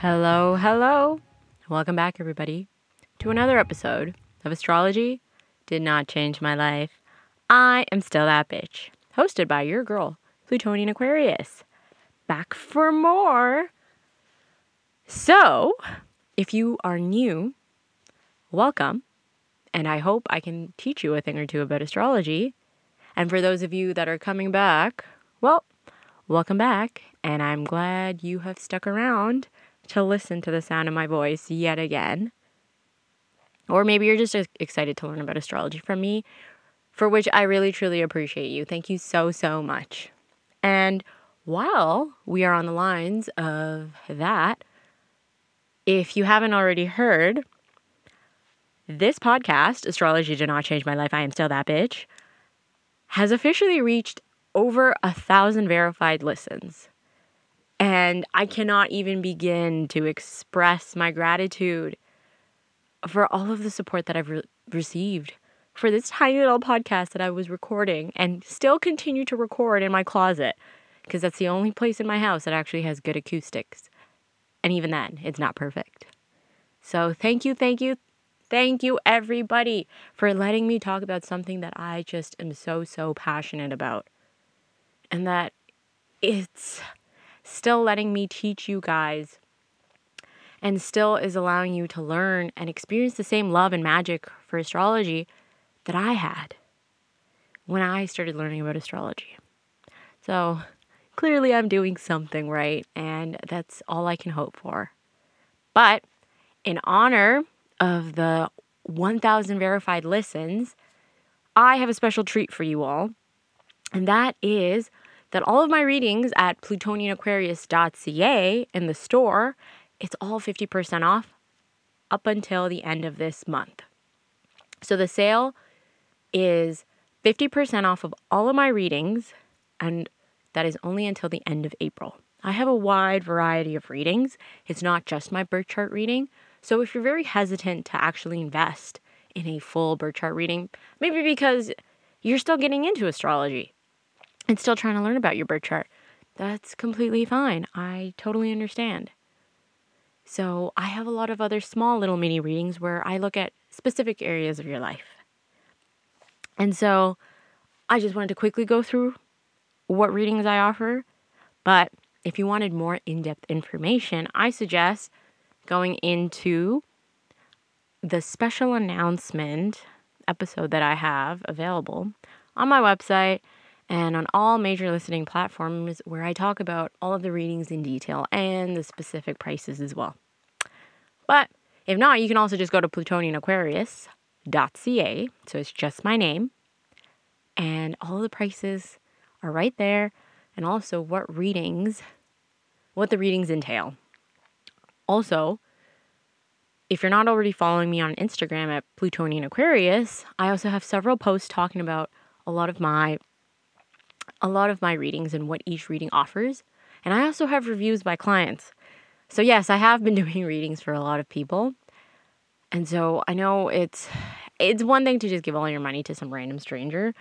Hello, hello. Welcome back, everybody, to another episode of Astrology Did Not Change My Life. I am still that bitch, hosted by your girl, Plutonian Aquarius. Back for more. So, if you are new, welcome, and I hope I can teach you a thing or two about astrology. And for those of you that are coming back, well, welcome back, and I'm glad you have stuck around to listen to the sound of my voice yet again. Or maybe you're just excited to learn about astrology from me, for which I really truly appreciate you. Thank you so, so much. And while we are on the lines of that, if you haven't already heard, this podcast, Astrology Did Not Change My Life, I Am Still That Bitch, has officially reached over a thousand verified listens. And I cannot even begin to express my gratitude for all of the support that I've re- received for this tiny little podcast that I was recording and still continue to record in my closet because that's the only place in my house that actually has good acoustics. And even then, it's not perfect. So, thank you, thank you, thank you, everybody, for letting me talk about something that I just am so, so passionate about. And that it's still letting me teach you guys and still is allowing you to learn and experience the same love and magic for astrology that I had when I started learning about astrology. So clearly, I'm doing something right, and that's all I can hope for. But in honor of the 1,000 verified listens, I have a special treat for you all, and that is that all of my readings at plutonianaquarius.ca in the store, it's all 50% off up until the end of this month. So the sale is 50% off of all of my readings, and that is only until the end of April. I have a wide variety of readings. It's not just my birth chart reading. So if you're very hesitant to actually invest in a full birth chart reading, maybe because you're still getting into astrology, and still trying to learn about your birth chart, that's completely fine. I totally understand. So, I have a lot of other small little mini readings where I look at specific areas of your life. And so, I just wanted to quickly go through what readings I offer. But if you wanted more in depth information, I suggest going into the special announcement episode that I have available on my website and on all major listening platforms where I talk about all of the readings in detail and the specific prices as well. But if not, you can also just go to plutonianaquarius.ca. So it's just my name. And all of the prices are right there. And also what readings, what the readings entail. Also, if you're not already following me on Instagram at Plutonian Aquarius, I also have several posts talking about a lot of my a lot of my readings and what each reading offers. And I also have reviews by clients. So, yes, I have been doing readings for a lot of people. And so I know it's it's one thing to just give all your money to some random stranger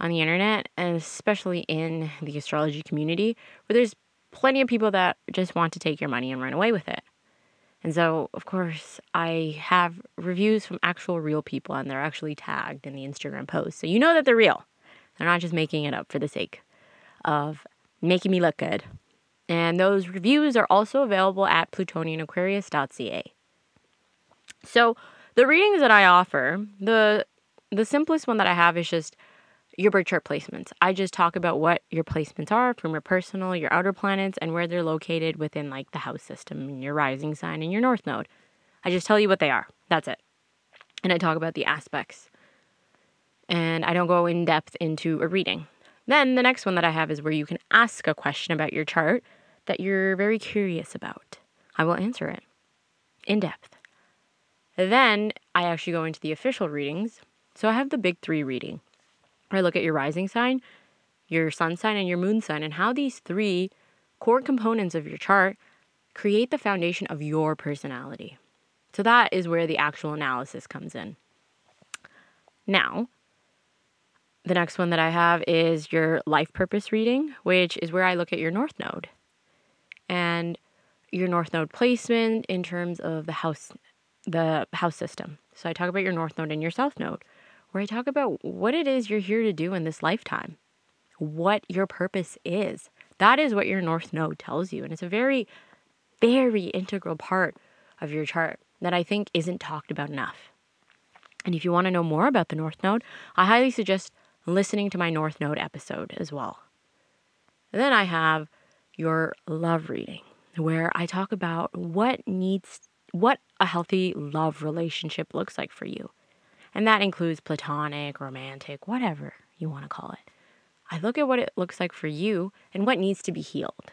on the internet, and especially in the astrology community, where there's plenty of people that just want to take your money and run away with it. And so, of course, I have reviews from actual real people, and they're actually tagged in the Instagram post. So you know that they're real. They're not just making it up for the sake of making me look good. And those reviews are also available at plutonianaquarius.ca. So, the readings that I offer, the the simplest one that I have is just your birth chart placements. I just talk about what your placements are from your personal, your outer planets, and where they're located within like the house system and your rising sign and your north node. I just tell you what they are. That's it. And I talk about the aspects and I don't go in depth into a reading. Then the next one that I have is where you can ask a question about your chart that you're very curious about. I will answer it in depth. Then I actually go into the official readings. So I have the big three reading I look at your rising sign, your sun sign, and your moon sign, and how these three core components of your chart create the foundation of your personality. So that is where the actual analysis comes in. Now, the next one that I have is your life purpose reading, which is where I look at your north node. And your north node placement in terms of the house the house system. So I talk about your north node and your south node, where I talk about what it is you're here to do in this lifetime, what your purpose is. That is what your north node tells you. And it's a very, very integral part of your chart that I think isn't talked about enough. And if you want to know more about the north node, I highly suggest listening to my north node episode as well. And then I have your love reading, where I talk about what needs what a healthy love relationship looks like for you. And that includes platonic, romantic, whatever you want to call it. I look at what it looks like for you and what needs to be healed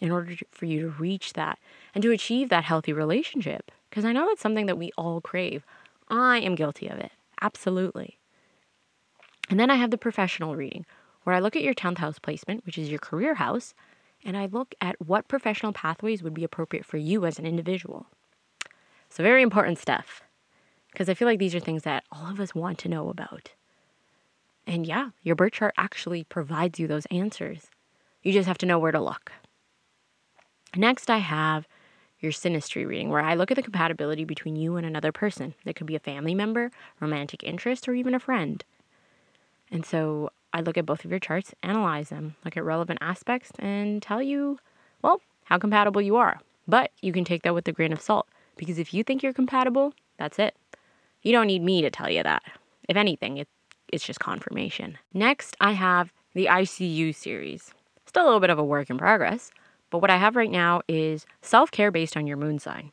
in order to, for you to reach that and to achieve that healthy relationship. Because I know that's something that we all crave. I am guilty of it. Absolutely. And then I have the professional reading, where I look at your 10th house placement, which is your career house, and I look at what professional pathways would be appropriate for you as an individual. So, very important stuff because I feel like these are things that all of us want to know about. And yeah, your birth chart actually provides you those answers. You just have to know where to look. Next, I have your synastry reading, where I look at the compatibility between you and another person. That could be a family member, romantic interest, or even a friend. And so I look at both of your charts, analyze them, look at relevant aspects, and tell you, well, how compatible you are. But you can take that with a grain of salt because if you think you're compatible, that's it. You don't need me to tell you that. If anything, it, it's just confirmation. Next, I have the ICU series. Still a little bit of a work in progress, but what I have right now is self care based on your moon sign.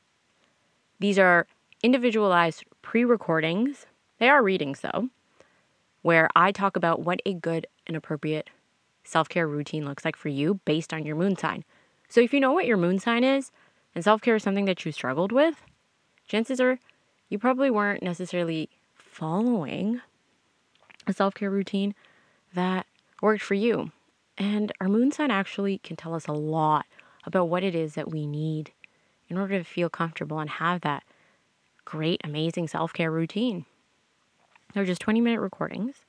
These are individualized pre recordings. They are readings, though, where I talk about what a good and appropriate self care routine looks like for you based on your moon sign. So if you know what your moon sign is, and self care is something that you struggled with, chances are you probably weren't necessarily following a self care routine that worked for you. And our moon sign actually can tell us a lot about what it is that we need in order to feel comfortable and have that great, amazing self care routine. They're just 20 minute recordings,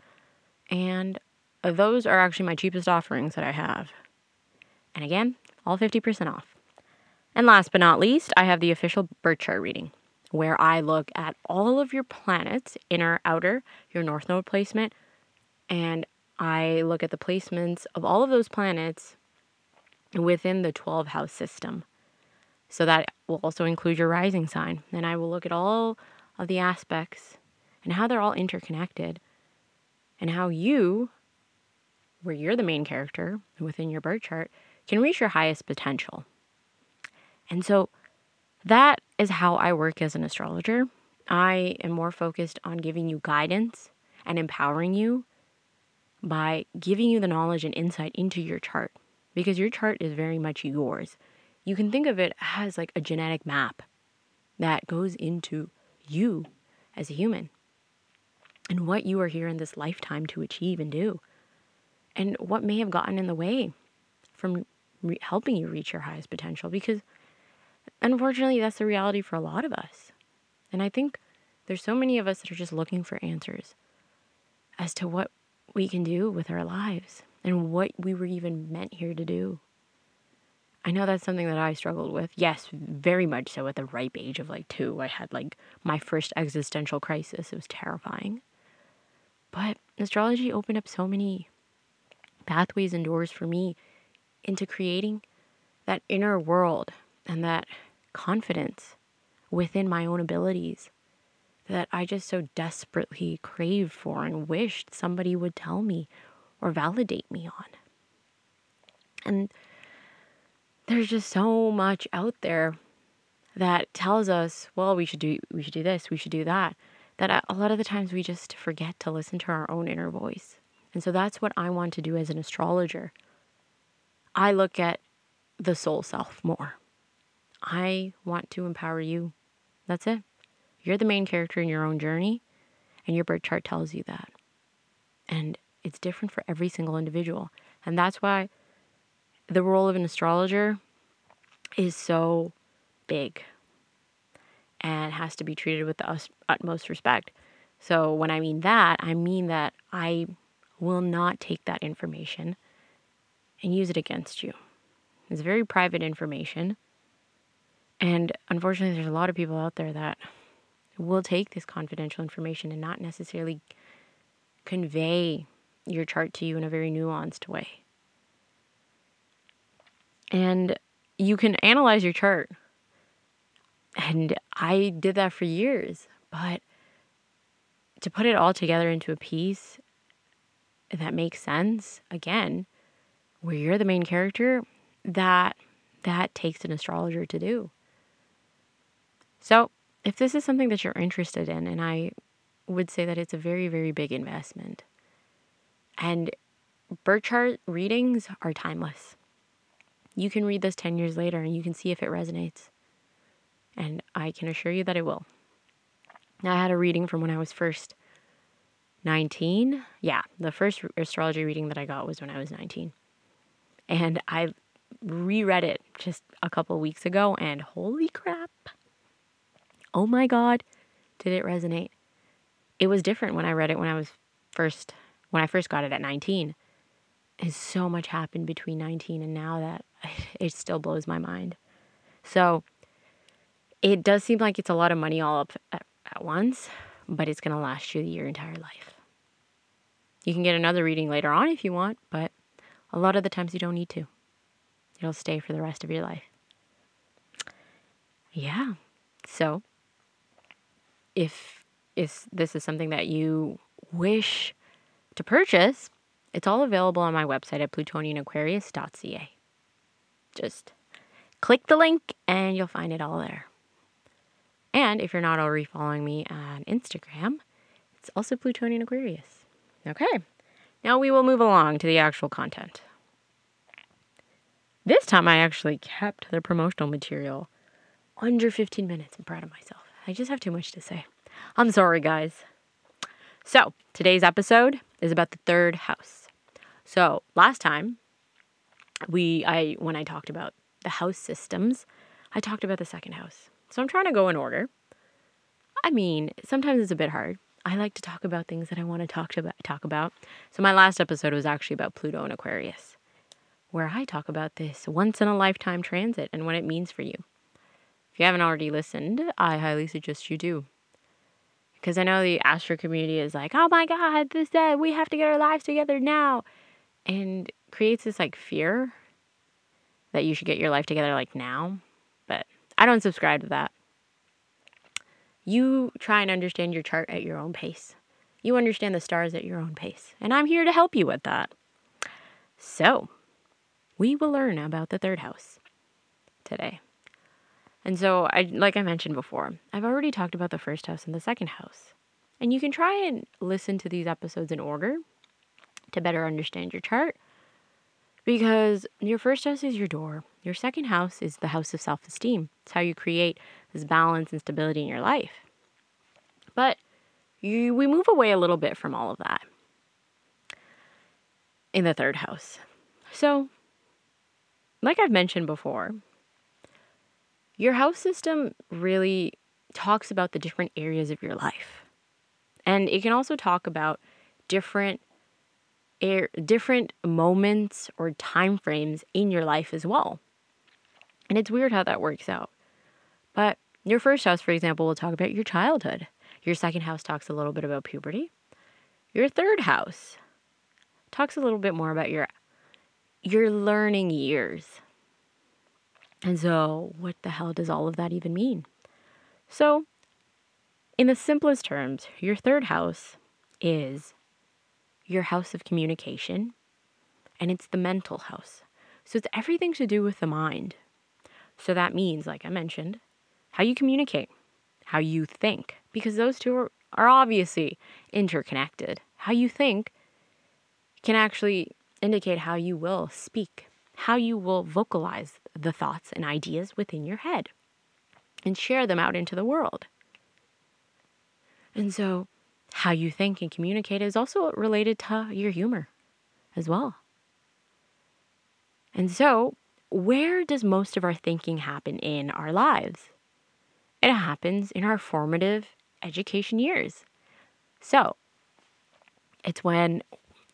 and those are actually my cheapest offerings that I have. And again, all 50% off. And last but not least, I have the official birth chart reading, where I look at all of your planets, inner, outer, your north node placement, and I look at the placements of all of those planets within the 12 house system. So that will also include your rising sign. And I will look at all of the aspects and how they're all interconnected and how you, where you're the main character within your birth chart, can reach your highest potential. And so that is how I work as an astrologer. I am more focused on giving you guidance and empowering you by giving you the knowledge and insight into your chart because your chart is very much yours. You can think of it as like a genetic map that goes into you as a human and what you are here in this lifetime to achieve and do, and what may have gotten in the way from re- helping you reach your highest potential because unfortunately, that's the reality for a lot of us. And I think there's so many of us that are just looking for answers as to what we can do with our lives and what we were even meant here to do. I know that's something that I struggled with. Yes, very much so at the ripe age of like two. I had like my first existential crisis. It was terrifying. But astrology opened up so many pathways and doors for me into creating that inner world and that confidence within my own abilities that I just so desperately craved for and wished somebody would tell me or validate me on. And there's just so much out there that tells us, well, we should do we should do this, we should do that. That uh, a lot of the times we just forget to listen to our own inner voice. And so that's what I want to do as an astrologer. I look at the soul self more. I want to empower you. That's it. You're the main character in your own journey, and your birth chart tells you that. And it's different for every single individual. And that's why the role of an astrologer is so big and has to be treated with the utmost respect. So, when I mean that, I mean that I will not take that information and use it against you. It's very private information And unfortunately, there's a lot of people out there that will take this confidential information and not necessarily convey your chart to you in a very nuanced way. And you can analyze your chart. And I did that for years, but to put it all together into a piece that makes sense, again, where you're the main character, that that takes an astrologer to do. So, if this is something that you're interested in, and I would say that it's a very, very big investment, and birth chart readings are timeless. You can read this 10 years later and you can see if it resonates. And I can assure you that it will. I had a reading from when I was first 19. Yeah, the first astrology reading that I got was when I was 19. And I reread it just a couple weeks ago, and holy crap. Oh my God, did it resonate? It was different when I read it when I was first, when I first got it at 19. And so much happened between 19 and now that it still blows my mind. So it does seem like it's a lot of money all up at, at once, but it's going to last you your entire life. You can get another reading later on if you want, but a lot of the times you don't need to. It'll stay for the rest of your life. Yeah. So, if if this is something that you wish to purchase, it's all available on my website at plutonianaquarius.ca. Just click the link and you'll find it all there. And if you're not already following me on Instagram, it's also Plutonian Aquarius. Okay, now we will move along to the actual content. This time I actually kept the promotional material under 15 minutes. I'm proud of myself. I just have too much to say. I'm sorry, guys. So, today's episode is about the third house. So, last time we I when I talked about the house systems, I talked about the second house. So, I'm trying to go in order. I mean, sometimes it's a bit hard. I like to talk about things that I want to talk about talk about. So, my last episode was actually about Pluto and Aquarius, where I talk about this once in a lifetime transit and what it means for you. If you haven't already listened, I highly suggest you do because I know the Astro community is like, oh my God, this, that, we have to get our lives together now. And creates this like fear that you should get your life together like now. I don't subscribe to that. You try and understand your chart at your own pace. You understand the stars at your own pace. And I'm here to help you with that. So, we will learn about the third house today. And so, I like I mentioned before, I've already talked about the first house and the second house. And you can try and listen to these episodes in order to better understand your chart. Because your first house is your door. Your second house is the house of self esteem. It's how you create this balance and stability in your life. But you, we move away a little bit from all of that in the third house. So, like I've mentioned before, your house system really talks about the different areas of your life. And it can also talk about different air, different moments or time frames in your life as well. And it's weird how that works out. But your first house, for example, will talk about your childhood. Your second house talks a little bit about puberty. Your third house talks a little bit more about your your learning years. And so, what the hell does all of that even mean? So, in the simplest terms, your third house is your house of communication, and it's the mental house. So, it's everything to do with the mind. So, that means, like I mentioned, how you communicate, how you think, because those two are, are obviously interconnected. How you think can actually indicate how you will speak how you will vocalize the thoughts and ideas within your head and share them out into the world. And so, how you think and communicate is also related to your humor as well. And so, where does most of our thinking happen in our lives? It happens in our formative education years. So, it's when,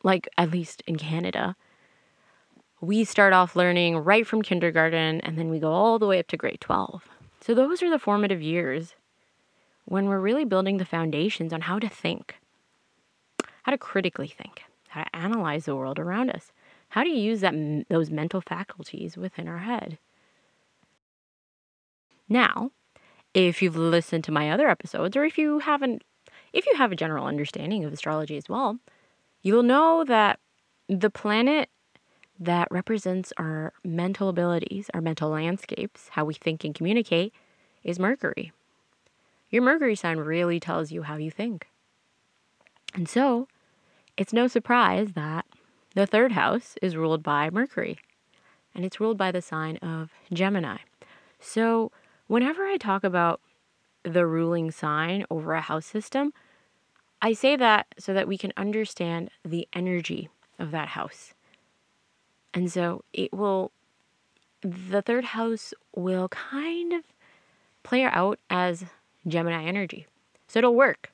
like, at least in Canada, we start off learning right from kindergarten and then we go all the way up to grade 12. So, those are the formative years when we're really building the foundations on how to think, how to critically think, how to analyze the world around us, how to use that, those mental faculties within our head. Now, if you've listened to my other episodes, or if you haven't, if you have a general understanding of astrology as well, you'll know that the planet that represents our mental abilities, our mental landscapes, how we think and communicate, is Mercury. Your Mercury sign really tells you how you think. And so, it's no surprise that the third house is ruled by Mercury, and it's ruled by the sign of Gemini. So, whenever I talk about the ruling sign over a house system, I say that so that we can understand the energy of that house. And so it will, the third house will kind of play out as Gemini energy. So it'll work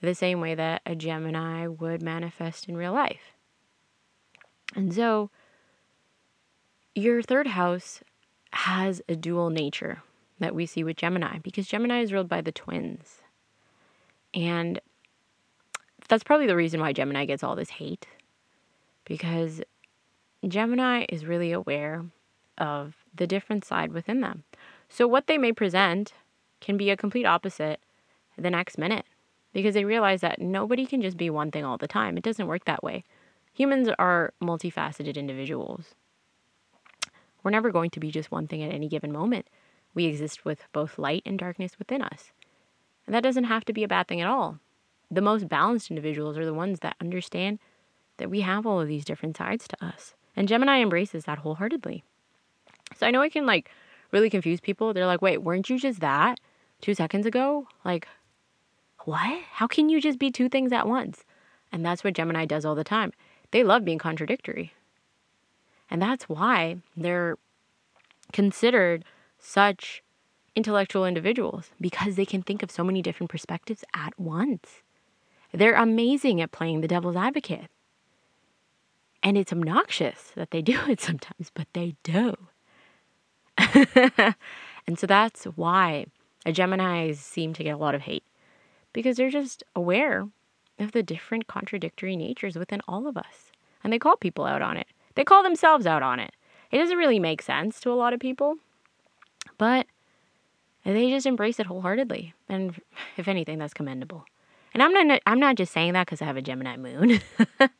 the same way that a Gemini would manifest in real life. And so your third house has a dual nature that we see with Gemini because Gemini is ruled by the twins. And that's probably the reason why Gemini gets all this hate because Gemini is really aware of the different side within them. So, what they may present can be a complete opposite the next minute because they realize that nobody can just be one thing all the time. It doesn't work that way. Humans are multifaceted individuals. We're never going to be just one thing at any given moment. We exist with both light and darkness within us. And that doesn't have to be a bad thing at all. The most balanced individuals are the ones that understand that we have all of these different sides to us. And Gemini embraces that wholeheartedly. So I know I can like really confuse people. They're like, wait, weren't you just that two seconds ago? Like, what? How can you just be two things at once? And that's what Gemini does all the time. They love being contradictory. And that's why they're considered such intellectual individuals because they can think of so many different perspectives at once. They're amazing at playing the devil's advocate. And it's obnoxious that they do it sometimes, but they do. and so that's why a Geminis seem to get a lot of hate because they're just aware of the different contradictory natures within all of us. And they call people out on it. They call themselves out on it. It doesn't really make sense to a lot of people, but they just embrace it wholeheartedly. And if anything, that's commendable. And I'm not I'm not just saying that because I have a Gemini moon,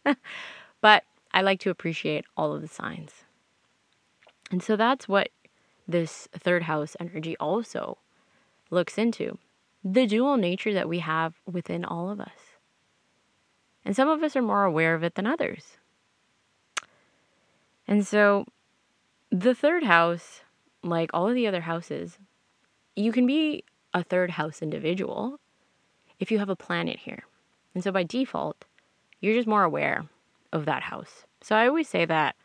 but I like to appreciate all of the signs. And so that's what this third house energy also looks into the dual nature that we have within all of us. And some of us are more aware of it than others. And so the third house like all of the other houses, you can be a third house individual if you have a planet here. And so by default, you're just more aware of that house. So I always say that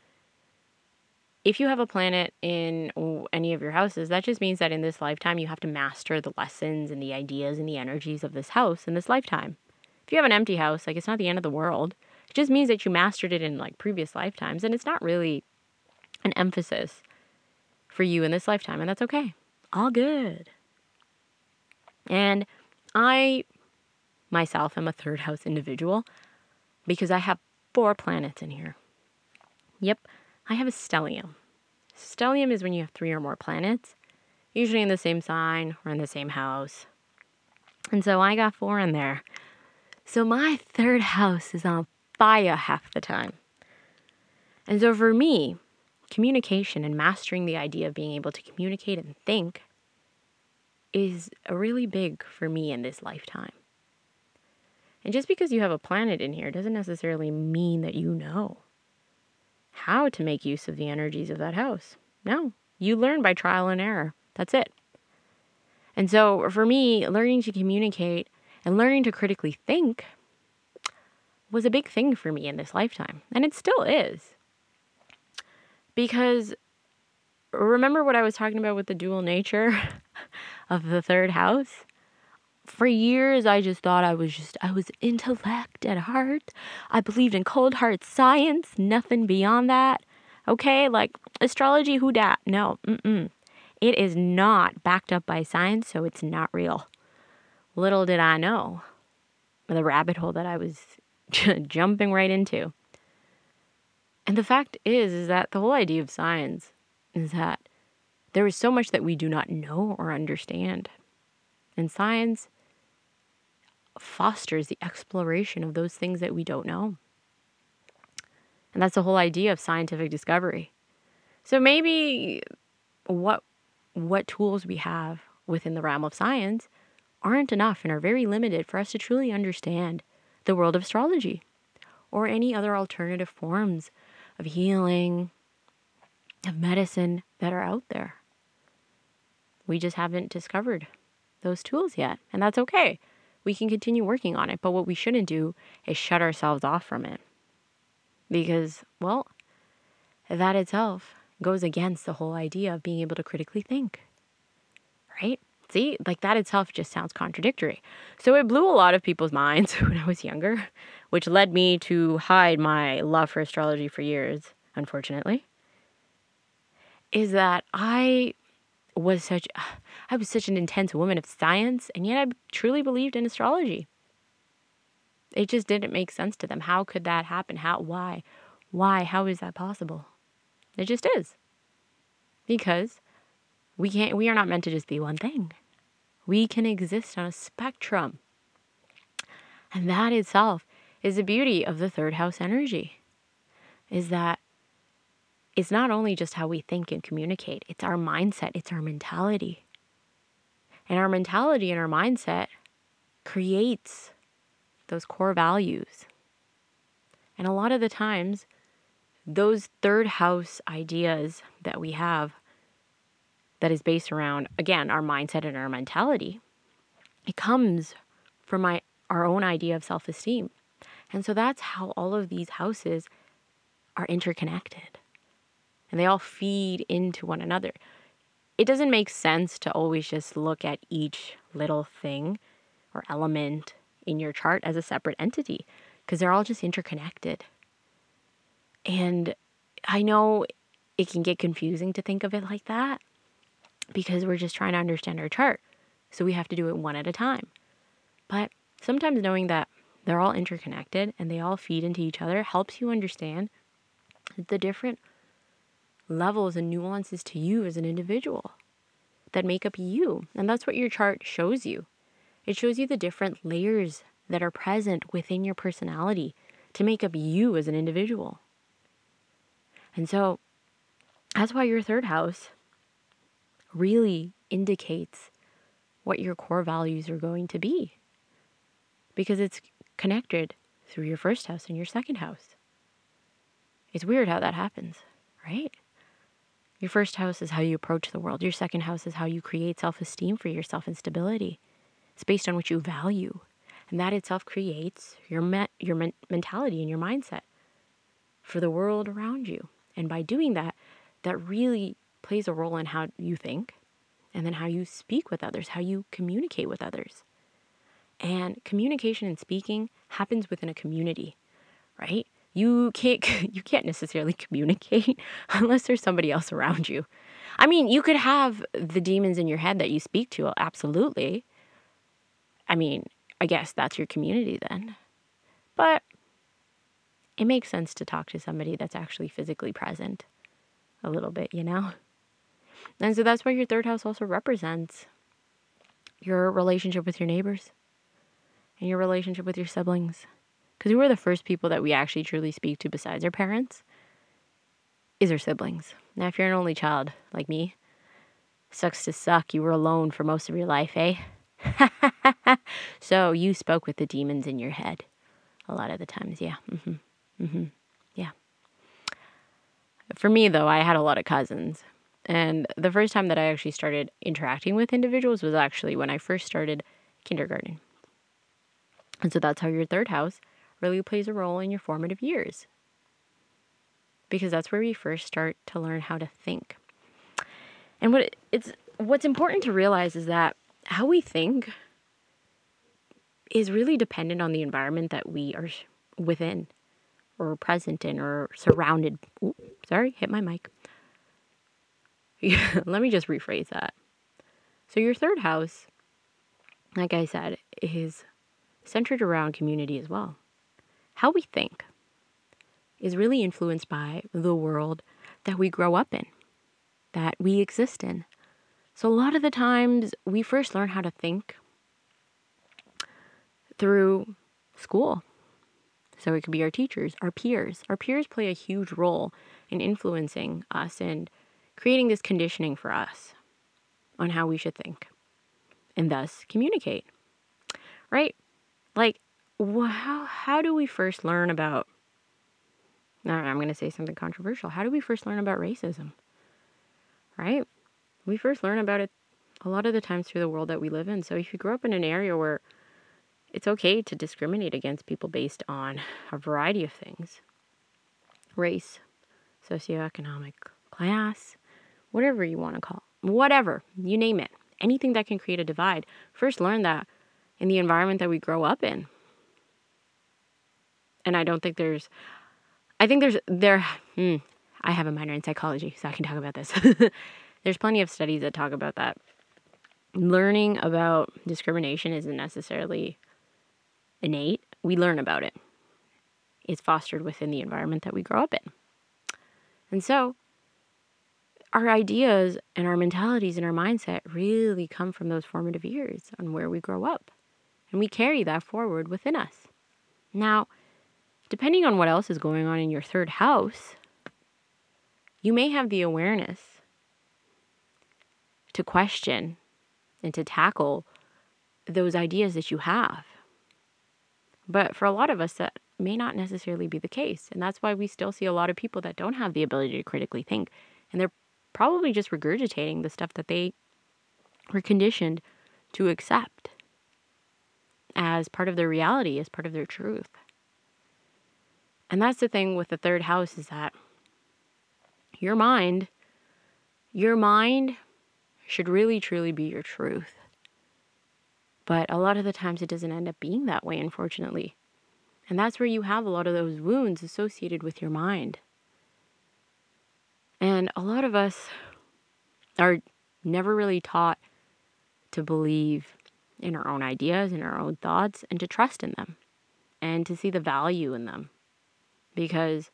if you have a planet in any of your houses, that just means that in this lifetime you have to master the lessons and the ideas and the energies of this house in this lifetime. If you have an empty house, like it's not the end of the world. It just means that you mastered it in like previous lifetimes and it's not really an emphasis for you in this lifetime, and that's okay. All good. And I myself am a third house individual because I have four planets in here. Yep, I have a stellium. Stellium is when you have three or more planets, usually in the same sign or in the same house. And so I got four in there. So my third house is on fire half the time. And so for me, communication and mastering the idea of being able to communicate and think is really big for me in this lifetime. And just because you have a planet in here doesn't necessarily mean that you know how to make use of the energies of that house. No, you learn by trial and error. That's it. And so for me, learning to communicate and learning to critically think was a big thing for me in this lifetime. And it still is. Because remember what I was talking about with the dual nature of the third house? For years, I just thought I was just, I was intellect at heart. I believed in cold hard science, nothing beyond that. Okay, like astrology, who dat? No, mm-mm. It is not backed up by science, so it's not real. Little did I know the rabbit hole that I was jumping right into. And the fact is is that the whole idea of science is that there is so much that we do not know or understand. And science fosters the exploration of those things that we don't know. And that's the whole idea of scientific discovery. So maybe what what tools we have within the realm of science aren't enough and are very limited for us to truly understand the world of astrology or any other alternative forms of healing, of medicine that are out there. We just haven't discovered those tools yet, and that's okay. We can continue working on it, but what we shouldn't do is shut ourselves off from it. Because, well, that itself goes against the whole idea of being able to critically think, right? See, like that itself just sounds contradictory. So it blew a lot of people's minds when I was younger, which led me to hide my love for astrology for years, unfortunately. Is that I was such I was such an intense woman of science and yet I truly believed in astrology. It just didn't make sense to them. How could that happen? How why? Why? How is that possible? It just is. Because we can't we are not meant to just be one thing. We can exist on a spectrum. And that itself is the beauty of the third house energy. Is that it's not only just how we think and communicate, it's our mindset, it's our mentality. And our mentality and our mindset creates those core values. And a lot of the times, those third house ideas that we have that is based around, again, our mindset and our mentality, it comes from my, our own idea of self esteem. And so that's how all of these houses are interconnected and they all feed into one another. It doesn't make sense to always just look at each little thing or element in your chart as a separate entity because they're all just interconnected. And I know it can get confusing to think of it like that because we're just trying to understand our chart. So we have to do it one at a time. But sometimes knowing that they're all interconnected and they all feed into each other helps you understand the different levels and nuances to you as an individual that make up you. And that's what your chart shows you. It shows you the different layers that are present within your personality to make up you as an individual. And so that's why your third house really indicates what your core values are going to be because it's connected through your first house and your second house. It's weird how that happens, right? Your first house is how you approach the world. Your second house is how you create self esteem for yourself and stability. It's based on what you value. And that itself creates your, me- your men- mentality and your mindset for the world around you. And by doing that, that really plays a role in how you think and then how you speak with others, how you communicate with others. And communication and speaking happens within a community, right? You can't you can't necessarily communicate unless there's somebody else around you. I mean, you could have the demons in your head that you speak to, absolutely. I mean, I guess that's your community then. But it makes sense to talk to somebody that's actually physically present a little bit, you know? And so that's why your third house also represents your relationship with your neighbors and your relationship with your siblings. Because who are the first people that we actually truly speak to besides our parents? Is our siblings. Now, if you're an only child like me, sucks to suck, you were alone for most of your life, eh? so you spoke with the demons in your head a lot of the times, yeah. Mm-hmm. Mm-hmm. Yeah. For me, though, I had a lot of cousins. And the first time that I actually started interacting with individuals was actually when I first started kindergarten. And so that's how your third house really plays a role in your formative years. Because that's where we first start to learn how to think. And what it's what's important to realize is that how we think is really dependent on the environment that we are within or present in or surrounded. Ooh, sorry, hit my mic. let me just rephrase that. So, your third house, like I said, is centered around community as well. How we think is really influenced by the world that we grow up in, that we exist in. So, a lot of the times, we first learn how to think through school. So, it could be our teachers, our peers. Our peers play a huge role in influencing us and creating this conditioning for us on how we should think and thus communicate. Right? Like, how, how do we first learn about I'm going to say something controversial. How do we first learn about racism? Right? We first learn about it a lot of the times through the world that we live in. So if you grow up in an area where it's okay to discriminate against people based on a variety of things race, socioeconomic class, whatever you want to call it, whatever, you name it, anything that can create a divide, first learn that in the environment that we grow up in. And I don't think there's I think there's there. Hmm, I have a minor in psychology, so I can talk about this. there's plenty of studies that talk about that. Learning about discrimination isn't necessarily innate. We learn about it. It's fostered within the environment that we grow up in. And so, our ideas and our mentalities and our mindset really come from those formative years on where we grow up. And we carry that forward within us. Now, depending on what else is going on in your third house, you may have the awareness to question and to tackle those ideas that you have. But for a lot of us, that may not necessarily be the case. And that's why we still see a lot of people that don't have the ability to critically think. And they're probably just regurgitating the stuff that they were conditioned to accept as part of their reality, as part of their truth. And that's the thing with the third house is that your mind, your mind should really truly be your truth. But a lot of the times it doesn't end up being that way, unfortunately. And that's where you have a lot of those wounds associated with your mind. And a lot of us are never really taught to believe in our own ideas and our own thoughts and to trust in them and to see the value in them because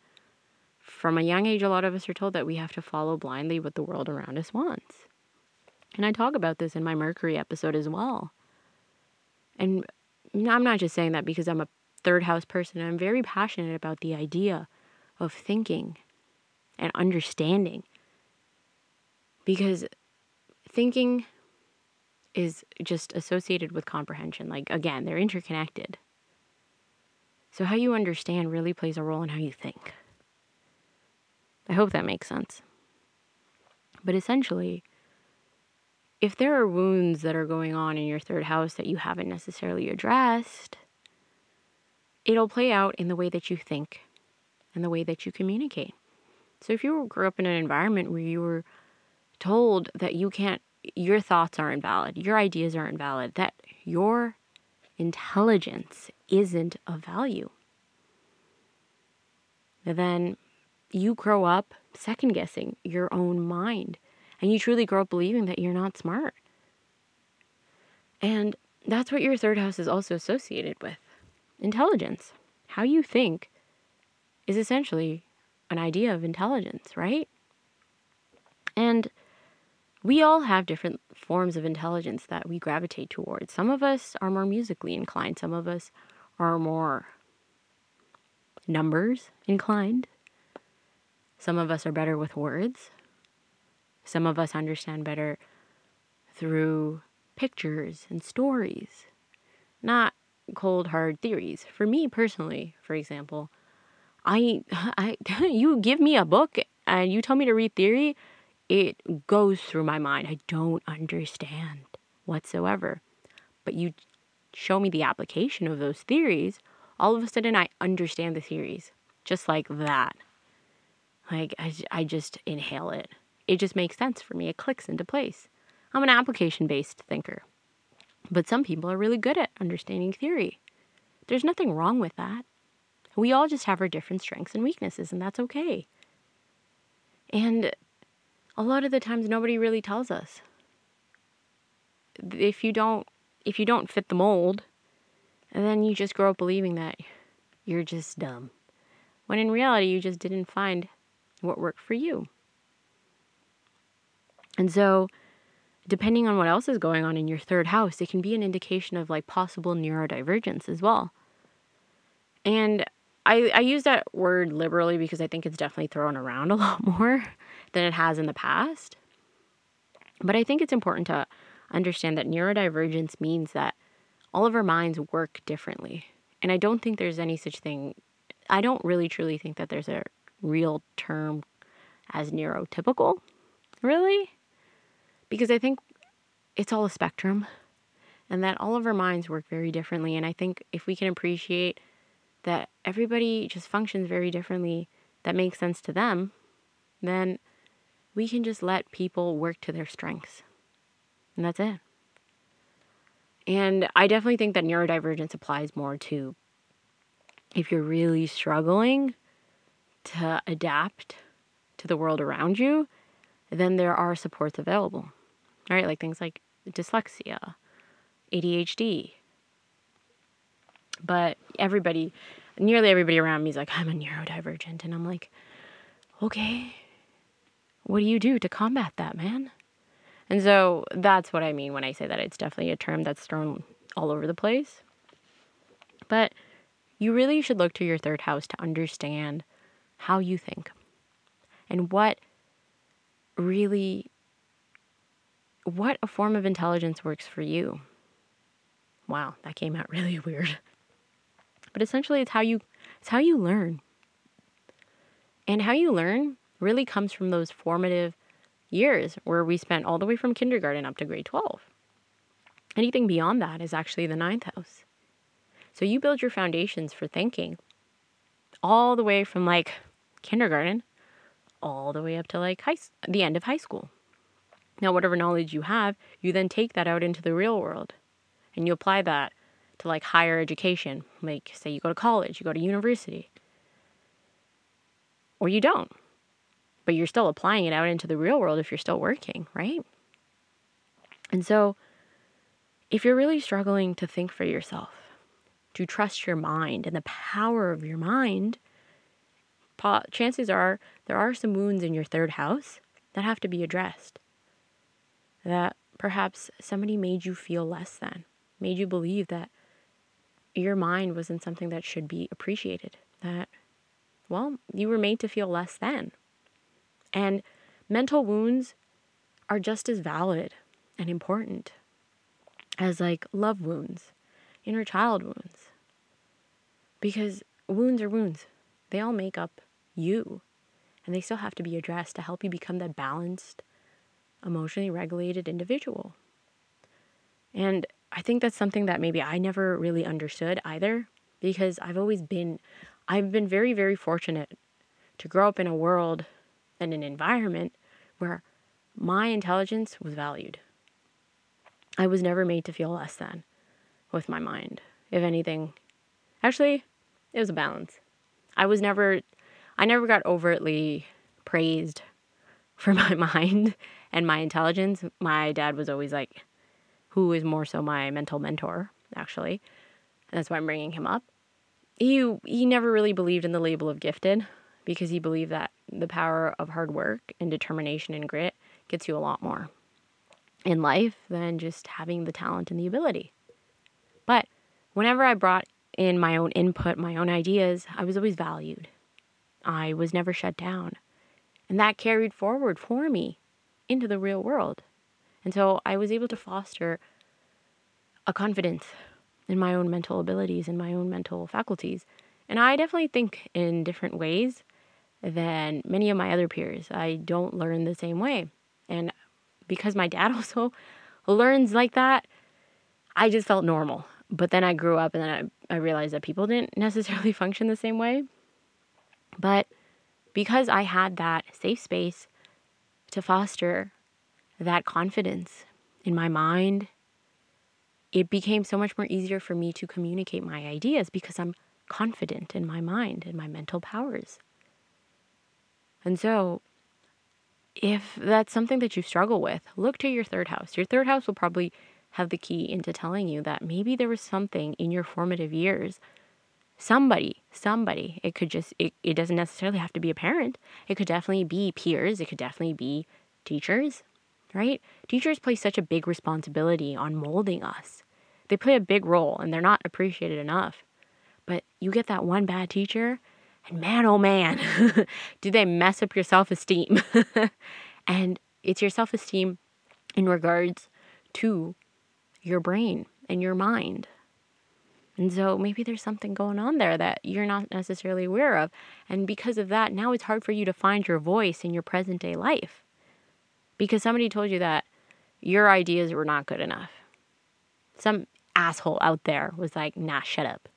from a young age, a lot of us are told that we have to follow blindly what the world around us wants. And I talk about this in my Mercury episode as well. And I'm not just saying that because I'm a third house person. I'm very passionate about the idea of thinking and understanding. Because thinking is just associated with comprehension. Like, again, they're interconnected. So, how you understand really plays a role in how you think. I hope that makes sense. But essentially, if there are wounds that are going on in your third house that you haven't necessarily addressed, it'll play out in the way that you think and the way that you communicate. So if you grew up in an environment where you were told that you can't, your thoughts are invalid, your ideas are invalid, valid, that your intelligence isn't a value, then you grow up second guessing your own mind and you truly grow up believing that you're not smart. And that's what your third house is also associated with intelligence. How you think is essentially an idea of intelligence, right? And we all have different forms of intelligence that we gravitate towards. Some of us are more musically inclined, some of us are more numbers inclined. Some of us are better with words. Some of us understand better through pictures and stories, not cold hard theories. For me personally, for example, I I you give me a book and you tell me to read theory, it goes through my mind. I don't understand whatsoever. But you show me the application of those theories, all of a sudden I understand the theories just like that. Like I, I just inhale it. It just makes sense for me. It clicks into place. I'm an application based thinker. But some people are really good at understanding theory. There's nothing wrong with that. We all just have our different strengths and weaknesses, and that's okay. And a lot of the times nobody really tells us. If you don't if you don't fit the mold, and then you just grow up believing that you're just dumb. When in reality you just didn't find what worked for you. And so depending on what else is going on in your third house, it can be an indication of like possible neurodivergence as well. And I, I use that word liberally because I think it's definitely thrown around a lot more than it has in the past. But I think it's important to understand that neurodivergence means that all of our minds work differently. And I don't think there's any such thing, I don't really truly think that there's a real term as neurotypical, really. Because I think it's all a spectrum and that all of our minds work very differently. And I think if we can appreciate that everybody just functions very differently that makes sense to them, then we can just let people work to their strengths. And that's it. And I definitely think that neurodivergence applies more to if you're really struggling to adapt to the world around you, then there are supports available, right? Like things like dyslexia, ADHD, but everybody, nearly everybody around me is like, I'm a neurodivergent. And I'm like, okay, what do you do to combat that, man? And so that's what I mean when I say that it's definitely a term that's thrown all over the place. But you really should look to your third house to understand how you think and what really what a form of intelligence works for you. Wow, that came out really weird. But essentially it's how you it's how you learn. And how you learn really comes from those formative years where we spent all the way from kindergarten up to grade 12. Anything beyond that is actually the ninth house. So you build your foundations for thinking all the way from like kindergarten all the way up to like high, the end of high school. Now, whatever knowledge you have, you then take that out into the real world and you apply that to like higher education. Like, say you go to college, you go to university, or you don't, but you're still applying it out into the real world if you're still working, right? And so, if you're really struggling to think for yourself, to trust your mind and the power of your mind, chances are there are some wounds in your third house that have to be addressed. That perhaps somebody made you feel less than, made you believe that your mind wasn't something that should be appreciated. That, well, you were made to feel less than. And mental wounds are just as valid and important as like love wounds, inner child wounds. Because wounds are wounds, they all make up you. And they still have to be addressed to help you become that balanced, emotionally regulated individual. And I think that's something that maybe I never really understood either because I've always been I've been very very fortunate to grow up in a world and an environment where my intelligence was valued. I was never made to feel less than with my mind. If anything, actually, it was a balance. I was never I never got overtly praised for my mind and my intelligence. My dad was always like who is more so my mental mentor, actually. And that's why I'm bringing him up. He he never really believed in the label of gifted because he believed that the power of hard work and determination and grit gets you a lot more in life than just having the talent and the ability. But whenever I brought in my own input, my own ideas, I was always valued. I was never shut down. And that carried forward for me into the real world. And so I was able to foster a confidence in my own mental abilities and my own mental faculties. And I definitely think in different ways than many of my other peers. I don't learn the same way. And because my dad also learns like that, I just felt normal. But then I grew up and then I, I realized that people didn't necessarily function the same way. But because I had that safe space to foster that confidence in my mind, it became so much more easier for me to communicate my ideas because I'm confident in my mind and my mental powers. And so if that's something that you struggle with, look to your third house. Your third house will probably have the key into telling you that maybe there was something in your formative years. Somebody, somebody, it could just, it, it doesn't necessarily have to be a parent. It could definitely be peers. It could definitely be teachers, right? Teachers play such a big responsibility on molding us. They play a big role and they're not appreciated enough. But you get that one bad teacher, and man, oh man, do they mess up your self esteem? and it's your self esteem in regards to your brain and your mind. And so maybe there's something going on there that you're not necessarily aware of. And because of that, now it's hard for you to find your voice in your present day life because somebody told you that your ideas were not good enough. Some asshole out there was like, nah, shut up.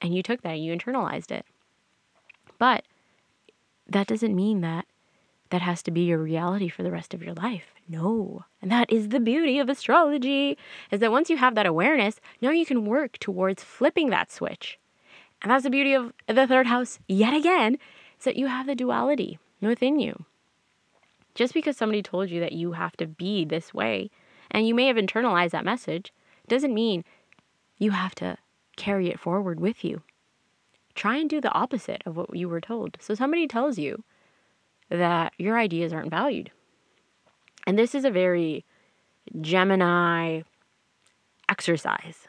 And you took that, and you internalized it. But that doesn't mean that that has to be your reality for the rest of your life. No. And that is the beauty of astrology is that once you have that awareness, now you can work towards flipping that switch. And that's the beauty of the third house yet again, is that you have the duality within you. Just because somebody told you that you have to be this way, and you may have internalized that message, doesn't mean you have to carry it forward with you. Try and do the opposite of what you were told. So somebody tells you that your ideas aren't valued. And this is a very Gemini exercise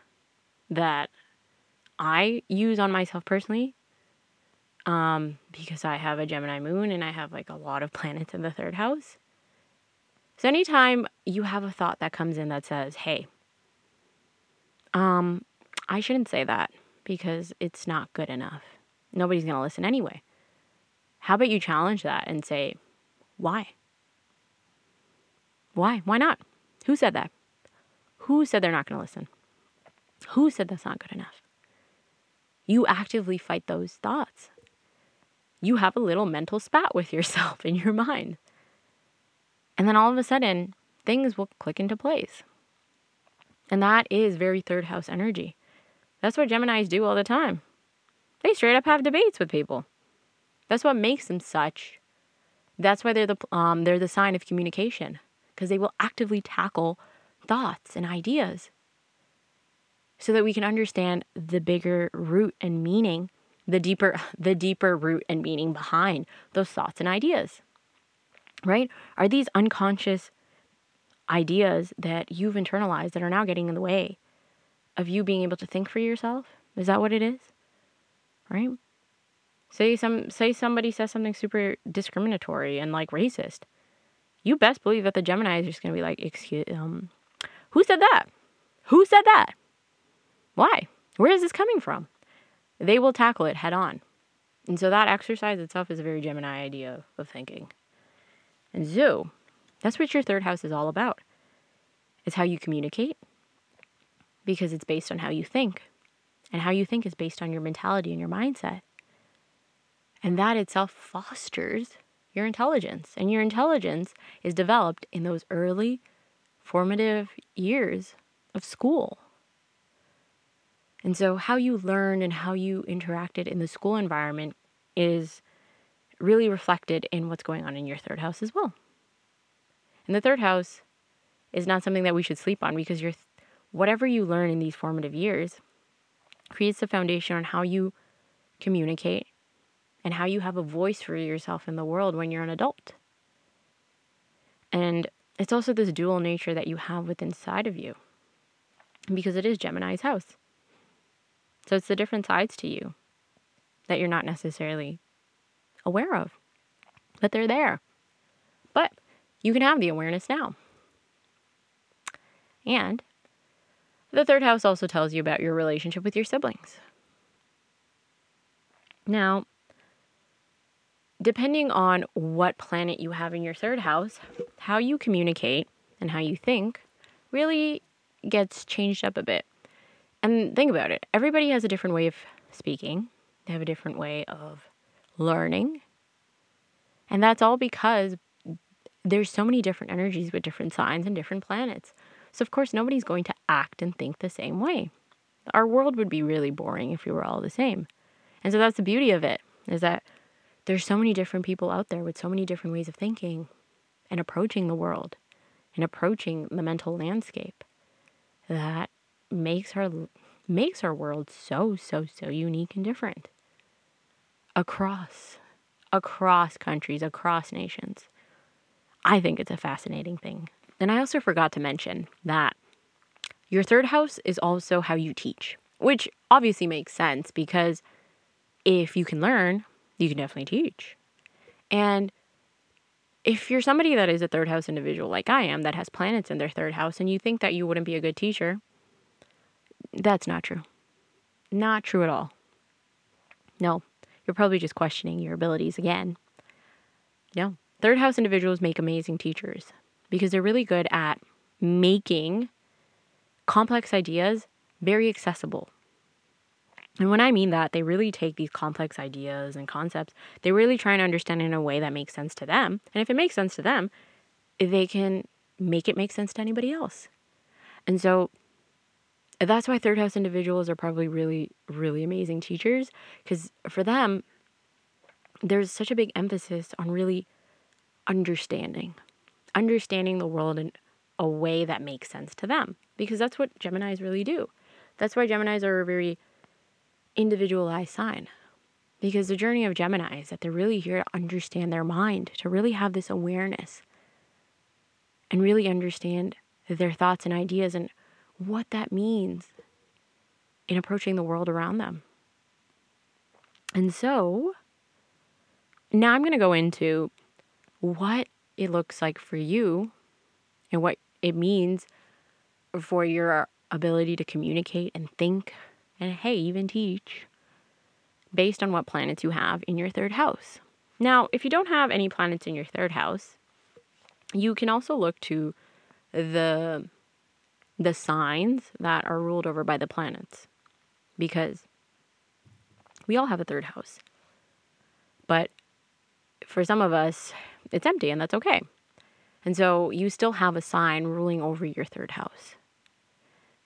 that I use on myself personally um, because I have a Gemini moon and I have like a lot of planets in the third house. So anytime you have a thought that comes in that says, "Hey, um, I shouldn't say that because it's not good enough. Nobody's going to listen anyway." How about you challenge that and say, "Why? Why? Why not? Who said that? Who said they're not going to listen? Who said that's not good enough?" You actively fight those thoughts you have a little mental spat with yourself in your mind. And then all of a sudden, things will click into place. And that is very third house energy. That's what Geminis do all the time. They straight up have debates with people. That's what makes them such. That's why they're the um, they're the sign of communication because they will actively tackle thoughts and ideas so that we can understand the bigger root and meaning the deeper the deeper root and meaning behind those thoughts and ideas right are these unconscious ideas that you've internalized that are now getting in the way of you being able to think for yourself? Is that what it is? Right? Say some say somebody says something super discriminatory and like racist. You best believe that the gemini is just to be like excuse um who said that? Who said that? Why? Where is this coming from? They will tackle it head on. And so that exercise itself is a very Gemini idea of thinking. And so that's what your third house is all about. It's how you communicate because it's based on how you think. And how you think is based on your mentality and your mindset. And that itself fosters your intelligence. And your intelligence is developed in those early formative years of school. And so, how you learn and how you interacted in the school environment is really reflected in what's going on in your third house as well. And the third house is not something that we should sleep on because your whatever you learn in these formative years creates the foundation on how you communicate and how you have a voice for yourself in the world when you're an adult. And it's also this dual nature that you have within inside of you because it is Gemini's house. So it's the different sides to you that you're not necessarily aware of, but they're there. But you can have the awareness now. And the third house also tells you about your relationship with your siblings. Now, depending on what planet you have in your third house, how you communicate and how you think really gets changed up a bit. And think about it everybody has a different way of speaking, they have a different way of learning. And that's all because there's so many different energies with different signs and different planets. So, of course, nobody's going to act and think the same way. Our world would be really boring if we were all the same. And so that's the beauty of it, is that there's so many different people out there with so many different ways of thinking. and approaching the world and approaching the mental landscape that makes our makes our world so so so unique and different across across countries across nations i think it's a fascinating thing and i also forgot to mention that your third house is also how you teach which obviously makes sense because if you can learn you can definitely teach and if you're somebody that is a third house individual like I am, that has planets in their third house, and you think that you wouldn't be a good teacher, that's not true. Not true at all. No, you're probably just questioning your abilities again. No, third house individuals make amazing teachers because they're really good at making complex ideas very accessible and when I mean that, they really take these complex ideas and concepts, they really try and understand in a way that makes sense to them. And if it makes sense to them, they can make it make sense to anybody else. And so that's why third house individuals are probably really, really amazing teachers because for them, there's such a big emphasis on really understanding, understanding the world in a way that makes sense to them because that's what Geminis really do. That's why Geminis are a very individualized sign. Because the journey of Gemini is that they're really here to understand their mind, to really have this awareness and really understand their thoughts and ideas and what that means in approaching the world around them. And so now I'm going to go into what it looks like for you and what it means for your ability to communicate and think and hey, even teach based on what planets you have in your third house. Now, if you don't have any planets in your third house, you can also look to the the signs that are ruled over by the planets because we all have a third house. But for some of us, it's empty and that's okay. And so you still have a sign ruling over your third house.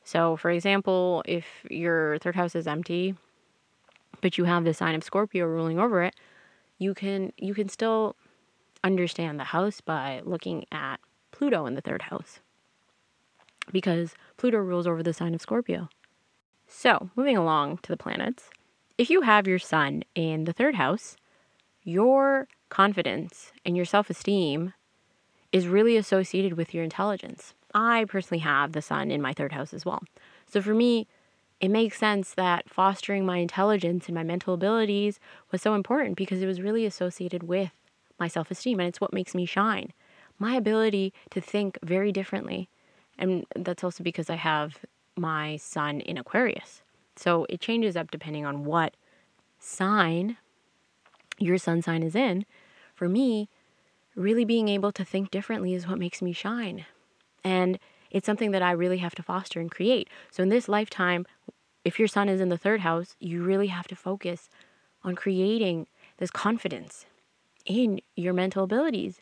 So, for example, if your third house is empty, but you have the sign of Scorpio ruling over it, you can you can still understand the house by looking at Pluto in the third house. Because Pluto rules over the sign of Scorpio. So, moving along to the planets, if you have your sun in the third house, your confidence and your self esteem is really associated with your intelligence. I personally have the sun in my third house as well. So for me, it makes sense that fostering my intelligence and my mental abilities was so important because it was really associated with my self esteem and it's what makes me shine. My ability to think very differently. And that's also because I have my sun in Aquarius. So it changes up depending on what sign your sun sign is in. For me, really being able to think differently is what makes me shine. And it's something that I really have to foster and create. So in this lifetime, if your sun is in the third house, you really have to focus on creating this confidence in your mental abilities.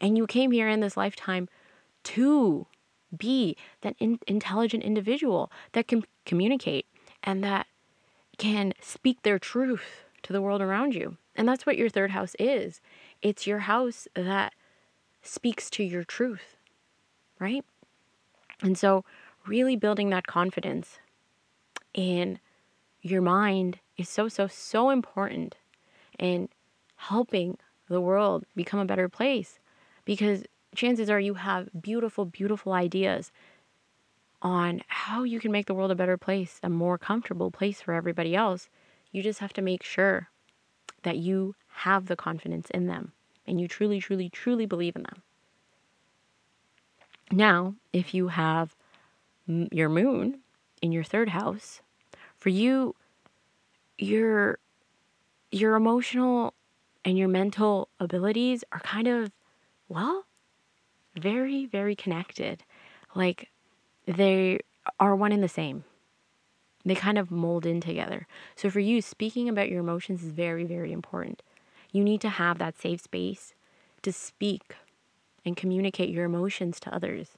And you came here in this lifetime to be that in- intelligent individual that can communicate and that can speak their truth to the world around you. And that's what your third house is. It's your house that speaks to your truth right? And so, really building that confidence in your mind is so, so, so important in helping the world become a better place because chances are you have beautiful, beautiful ideas on how you can make the world a better place, a more comfortable place for everybody else. You just have to make sure that you have the confidence in them and you truly, truly, truly believe in them. Now, if you have your moon in your third house, for you, your your emotional and your mental abilities are kind of well, very very connected. Like they are one and the same. They kind of mold in together. So for you, speaking about your emotions is very very important. You need to have that safe space to speak and communicate your emotions to others.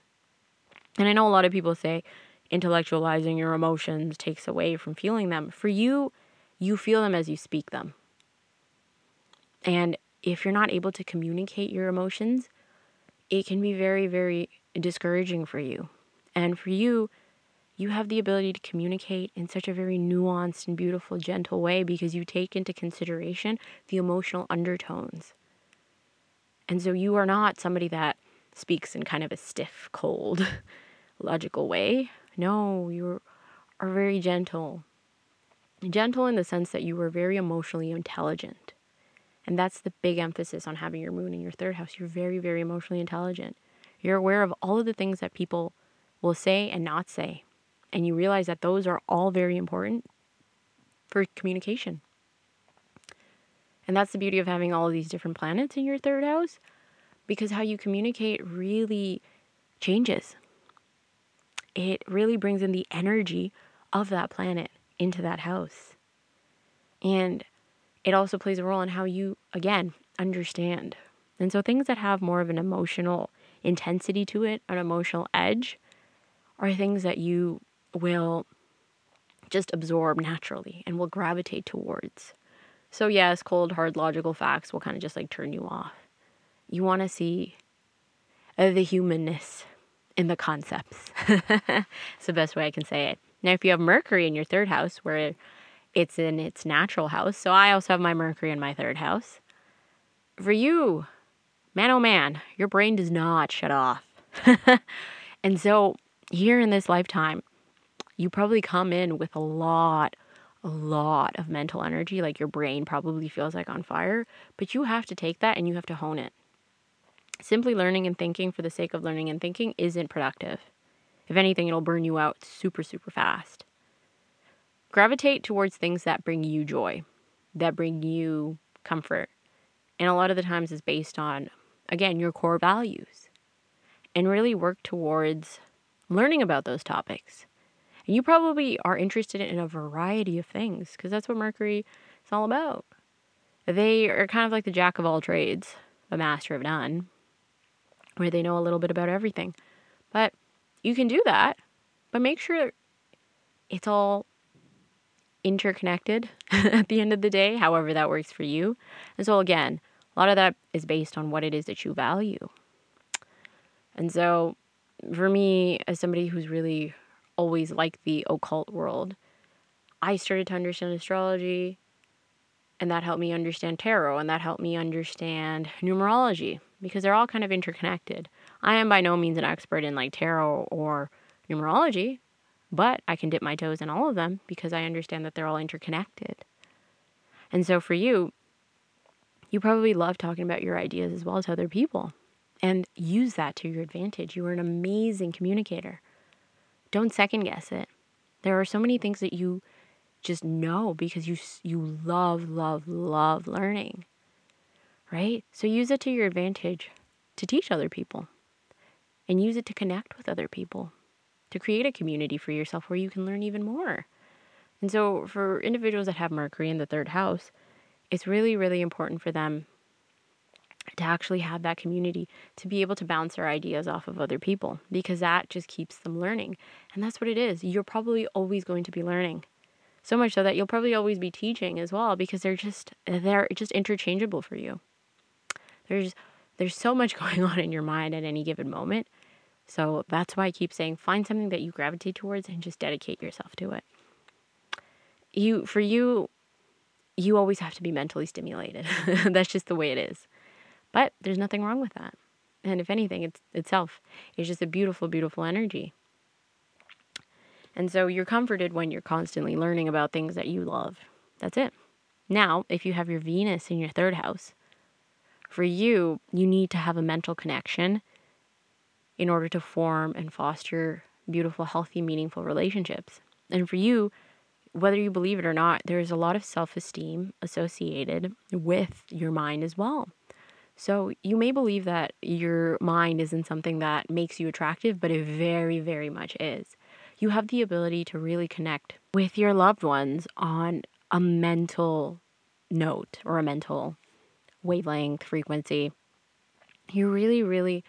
And I know a lot of people say intellectualizing your emotions takes away from feeling them. For you, you feel them as you speak them. And if you're not able to communicate your emotions it can be very, very discouraging for you. And for you, you have the ability to communicate in such a very nuanced and beautiful, gentle way because you take into consideration the emotional undertones. And so you are not somebody that speaks in kind of a stiff, cold, logical way. No, you are very gentle. Gentle in the sense that you are very emotionally intelligent. And that's the big emphasis on having your moon in your third house. You're very, very emotionally intelligent. You're aware of all of the things that people will say and not say. And you realize that those are all very important for communication. And that's the beauty of having all of these different planets in your third house because how you communicate really changes. It really brings in the energy of that planet into that house. And it also plays a role in how you, again, understand. And so things that have more of an emotional intensity to it, an emotional edge, are things that you will just absorb naturally and will gravitate towards. So, yes, cold, hard, logical facts will kind of just like turn you off. You want to see the humanness in the concepts. it's the best way I can say it. Now, if you have Mercury in your third house, where it's in its natural house, so I also have my Mercury in my third house. For you, man oh man, your brain does not shut off. and so, here in this lifetime, you probably come in with a lot, a lot of mental energy, like your brain probably feels like on fire, but you have to take that and you have to hone it. Simply learning and thinking for the sake of learning and thinking isn't productive. If anything, it'll burn you out super, super fast. Gravitate towards things that bring you joy, that bring you comfort. And a lot of the times is based on, again, your core values. And really work towards learning about those topics. And you probably are interested in a variety of things because that's what Mercury is all about. They are kind of like the jack of all trades, the master of none, where they know a little bit about everything. But you can do that, but make sure it's all interconnected at the end of the day, however that works for you. And so, again, a lot of that is based on what it is that you value. And so, for me, as somebody who's really always liked the occult world, I started to understand astrology, and that helped me understand tarot, and that helped me understand numerology because they're all kind of interconnected. I am by no means an expert in like tarot or numerology, but I can dip my toes in all of them because I understand that they're all interconnected. And so for you, you probably love talking about your ideas as well as other people and use that to your advantage. You are an amazing communicator. Don't second guess it. There are so many things that you just know because you you love love love learning. Right? So use it to your advantage to teach other people and use it to connect with other people, to create a community for yourself where you can learn even more. And so for individuals that have Mercury in the third house, it's really really important for them to actually have that community to be able to bounce our ideas off of other people because that just keeps them learning. And that's what it is. You're probably always going to be learning. So much so that you'll probably always be teaching as well because they're just they're just interchangeable for you. There's there's so much going on in your mind at any given moment. So that's why I keep saying find something that you gravitate towards and just dedicate yourself to it. You for you you always have to be mentally stimulated. that's just the way it is. But there's nothing wrong with that. And if anything, it's itself is just a beautiful, beautiful energy. And so you're comforted when you're constantly learning about things that you love. That's it. Now, if you have your Venus in your third house, for you, you need to have a mental connection in order to form and foster beautiful, healthy, meaningful relationships. And for you, whether you believe it or not, there's a lot of self esteem associated with your mind as well. So you may believe that your mind isn't something that makes you attractive, but it very, very much is. You have the ability to really connect with your loved ones on a mental note or a mental wavelength frequency. You really, really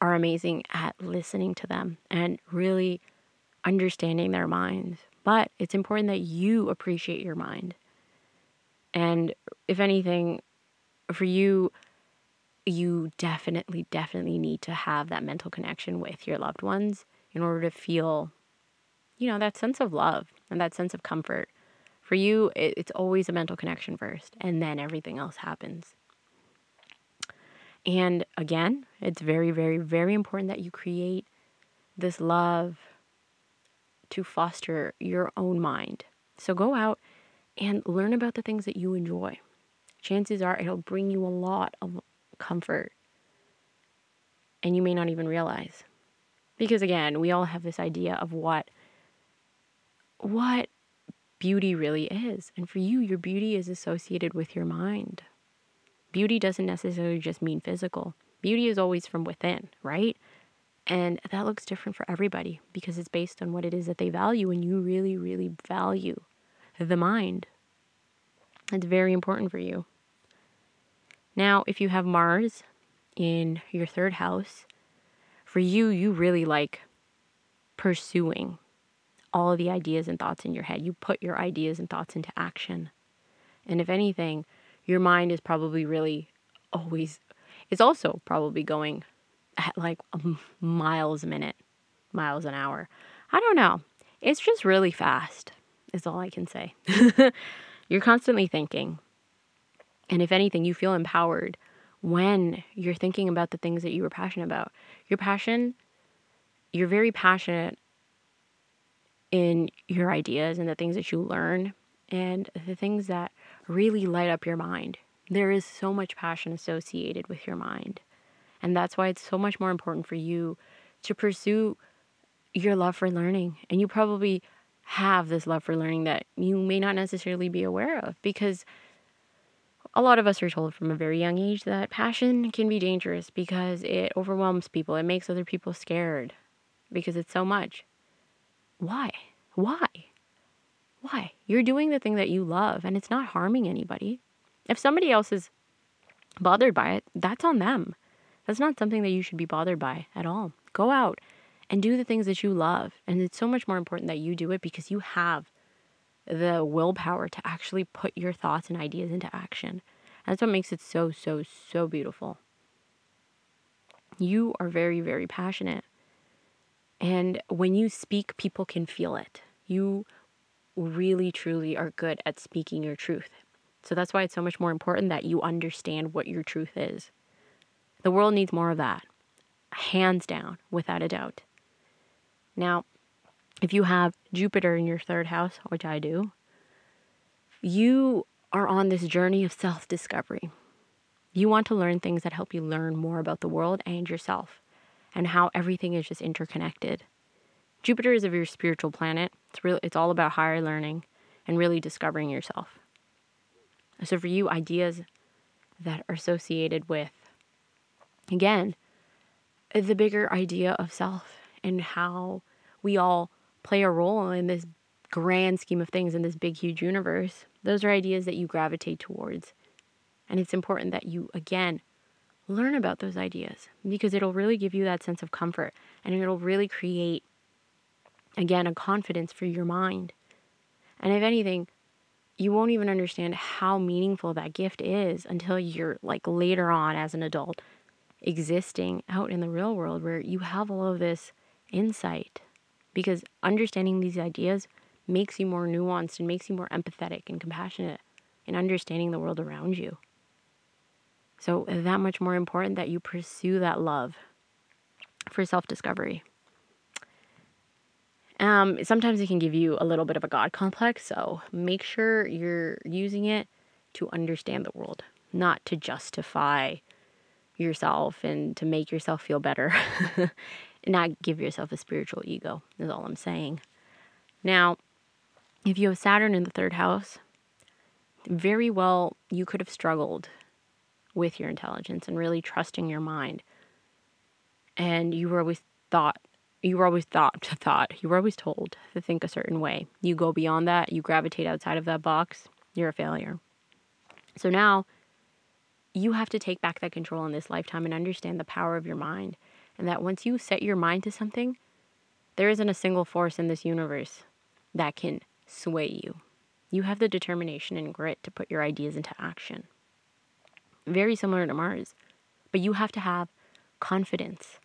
are amazing at listening to them and really understanding their minds. But it's important that you appreciate your mind. And if anything, for you, you definitely, definitely need to have that mental connection with your loved ones in order to feel, you know, that sense of love and that sense of comfort. For you, it's always a mental connection first, and then everything else happens. And again, it's very, very, very important that you create this love to foster your own mind. So go out and learn about the things that you enjoy. Chances are it'll bring you a lot of comfort. And you may not even realize. Because again, we all have this idea of what what beauty really is. And for you, your beauty is associated with your mind. Beauty doesn't necessarily just mean physical. Beauty is always from within, right? And that looks different for everybody because it's based on what it is that they value, and you really, really value the mind. It's very important for you. Now, if you have Mars in your third house, for you, you really like pursuing all the ideas and thoughts in your head. You put your ideas and thoughts into action. And if anything, your mind is probably really always, it's also probably going at like miles a minute, miles an hour. I don't know. It's just really fast, is all I can say. you're constantly thinking. And if anything, you feel empowered when you're thinking about the things that you were passionate about. Your passion, you're very passionate in your ideas and the things that you learn and the things that really light up your mind. There is so much passion associated with your mind. And that's why it's so much more important for you to pursue your love for learning. And you probably have this love for learning that you may not necessarily be aware of because a lot of us are told from a very young age that passion can be dangerous because it overwhelms people, it makes other people scared because it's so much. Why? Why? Why? You're doing the thing that you love and it's not harming anybody. If somebody else is bothered by it, that's on them. That's not something that you should be bothered by at all. Go out and do the things that you love. And it's so much more important that you do it because you have the willpower to actually put your thoughts and ideas into action. That's what makes it so, so, so beautiful. You are very, very passionate. And when you speak, people can feel it. You really, truly are good at speaking your truth. So that's why it's so much more important that you understand what your truth is. The world needs more of that, hands down, without a doubt. Now, if you have Jupiter in your third house, which I do, you are on this journey of self discovery. You want to learn things that help you learn more about the world and yourself and how everything is just interconnected. Jupiter is a very spiritual planet. It's real it's all about higher learning and really discovering yourself. So for you, ideas that are associated with again, the bigger idea of self and how we all play a role in this grand scheme of things in this big, huge universe, those are ideas that you gravitate towards. And it's important that you, again, learn about those ideas because it'll really give you that sense of comfort and it'll really create, again, a confidence for your mind. And if anything, you won't even understand how meaningful that gift is until you're like later on as an adult existing out in the real world where you have all of this insight because understanding these ideas makes you more nuanced and makes you more empathetic and compassionate in understanding the world around you. So, that much more important that you pursue that love for self discovery. Um, sometimes it can give you a little bit of a God complex, so make sure you're using it to understand the world, not to justify yourself and to make yourself feel better. not give yourself a spiritual ego, is all I'm saying. Now, if you have Saturn in the third house, very well you could have struggled with your intelligence and really trusting your mind. And you were always thought you were always thought to thought you were always told to think a certain way. You go beyond that, you gravitate outside of that box, you're a failure. So now you have to take back that control in this lifetime and understand the power of your mind. And that once you set your mind to something, there isn't a single force in this universe that can sway you. You have the determination and grit to put your ideas into action. Very similar to Mars. But you have to have confidence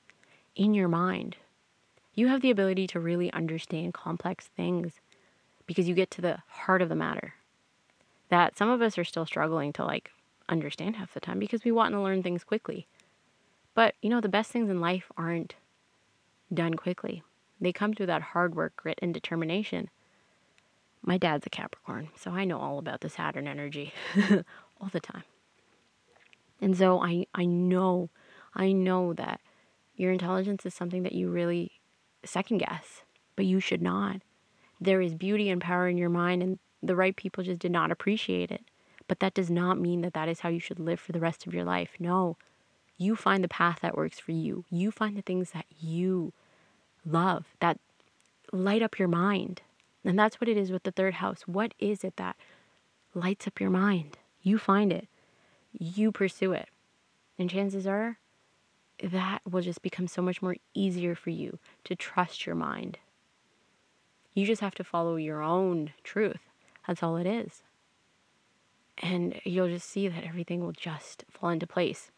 in your mind. You have the ability to really understand complex things because you get to the heart of the matter. That some of us are still struggling to like understand half the time because we want to learn things quickly. But you know, the best things in life aren't done quickly. They come through that hard work, grit, and determination. My dad's a Capricorn, so I know all about the Saturn energy all the time. And so I, I know, I know that your intelligence is something that you really second guess, but you should not. There is beauty and power in your mind, and the right people just did not appreciate it. But that does not mean that that is how you should live for the rest of your life. No, you find the path that works for you. You find the things that you love, that light up your mind. And that's what it is with the third house. What is it that lights up your mind? You find it, you pursue it. And chances are that will just become so much more easier for you to trust your mind. You just have to follow your own truth. That's all it is. And you'll just see that everything will just fall into place.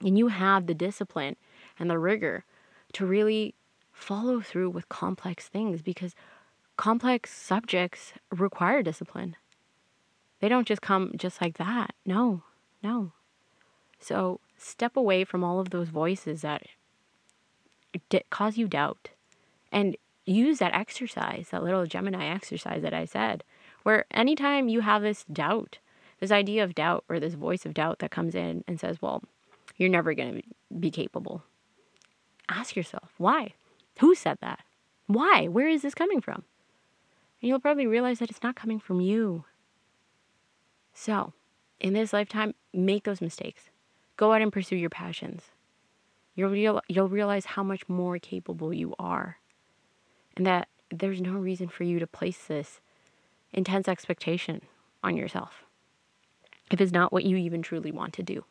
And you have the discipline and the rigor to really follow through with complex things because complex subjects require discipline. They don't just come just like that. No, no. So step away from all of those voices that cause you doubt and use that exercise, that little Gemini exercise that I said, where anytime you have this doubt, this idea of doubt or this voice of doubt that comes in and says, well, you're never going to be capable. Ask yourself, why? Who said that? Why? Where is this coming from? And you'll probably realize that it's not coming from you. So, in this lifetime, make those mistakes. Go out and pursue your passions. You'll, real, you'll realize how much more capable you are. And that there's no reason for you to place this intense expectation on yourself if it's not what you even truly want to do.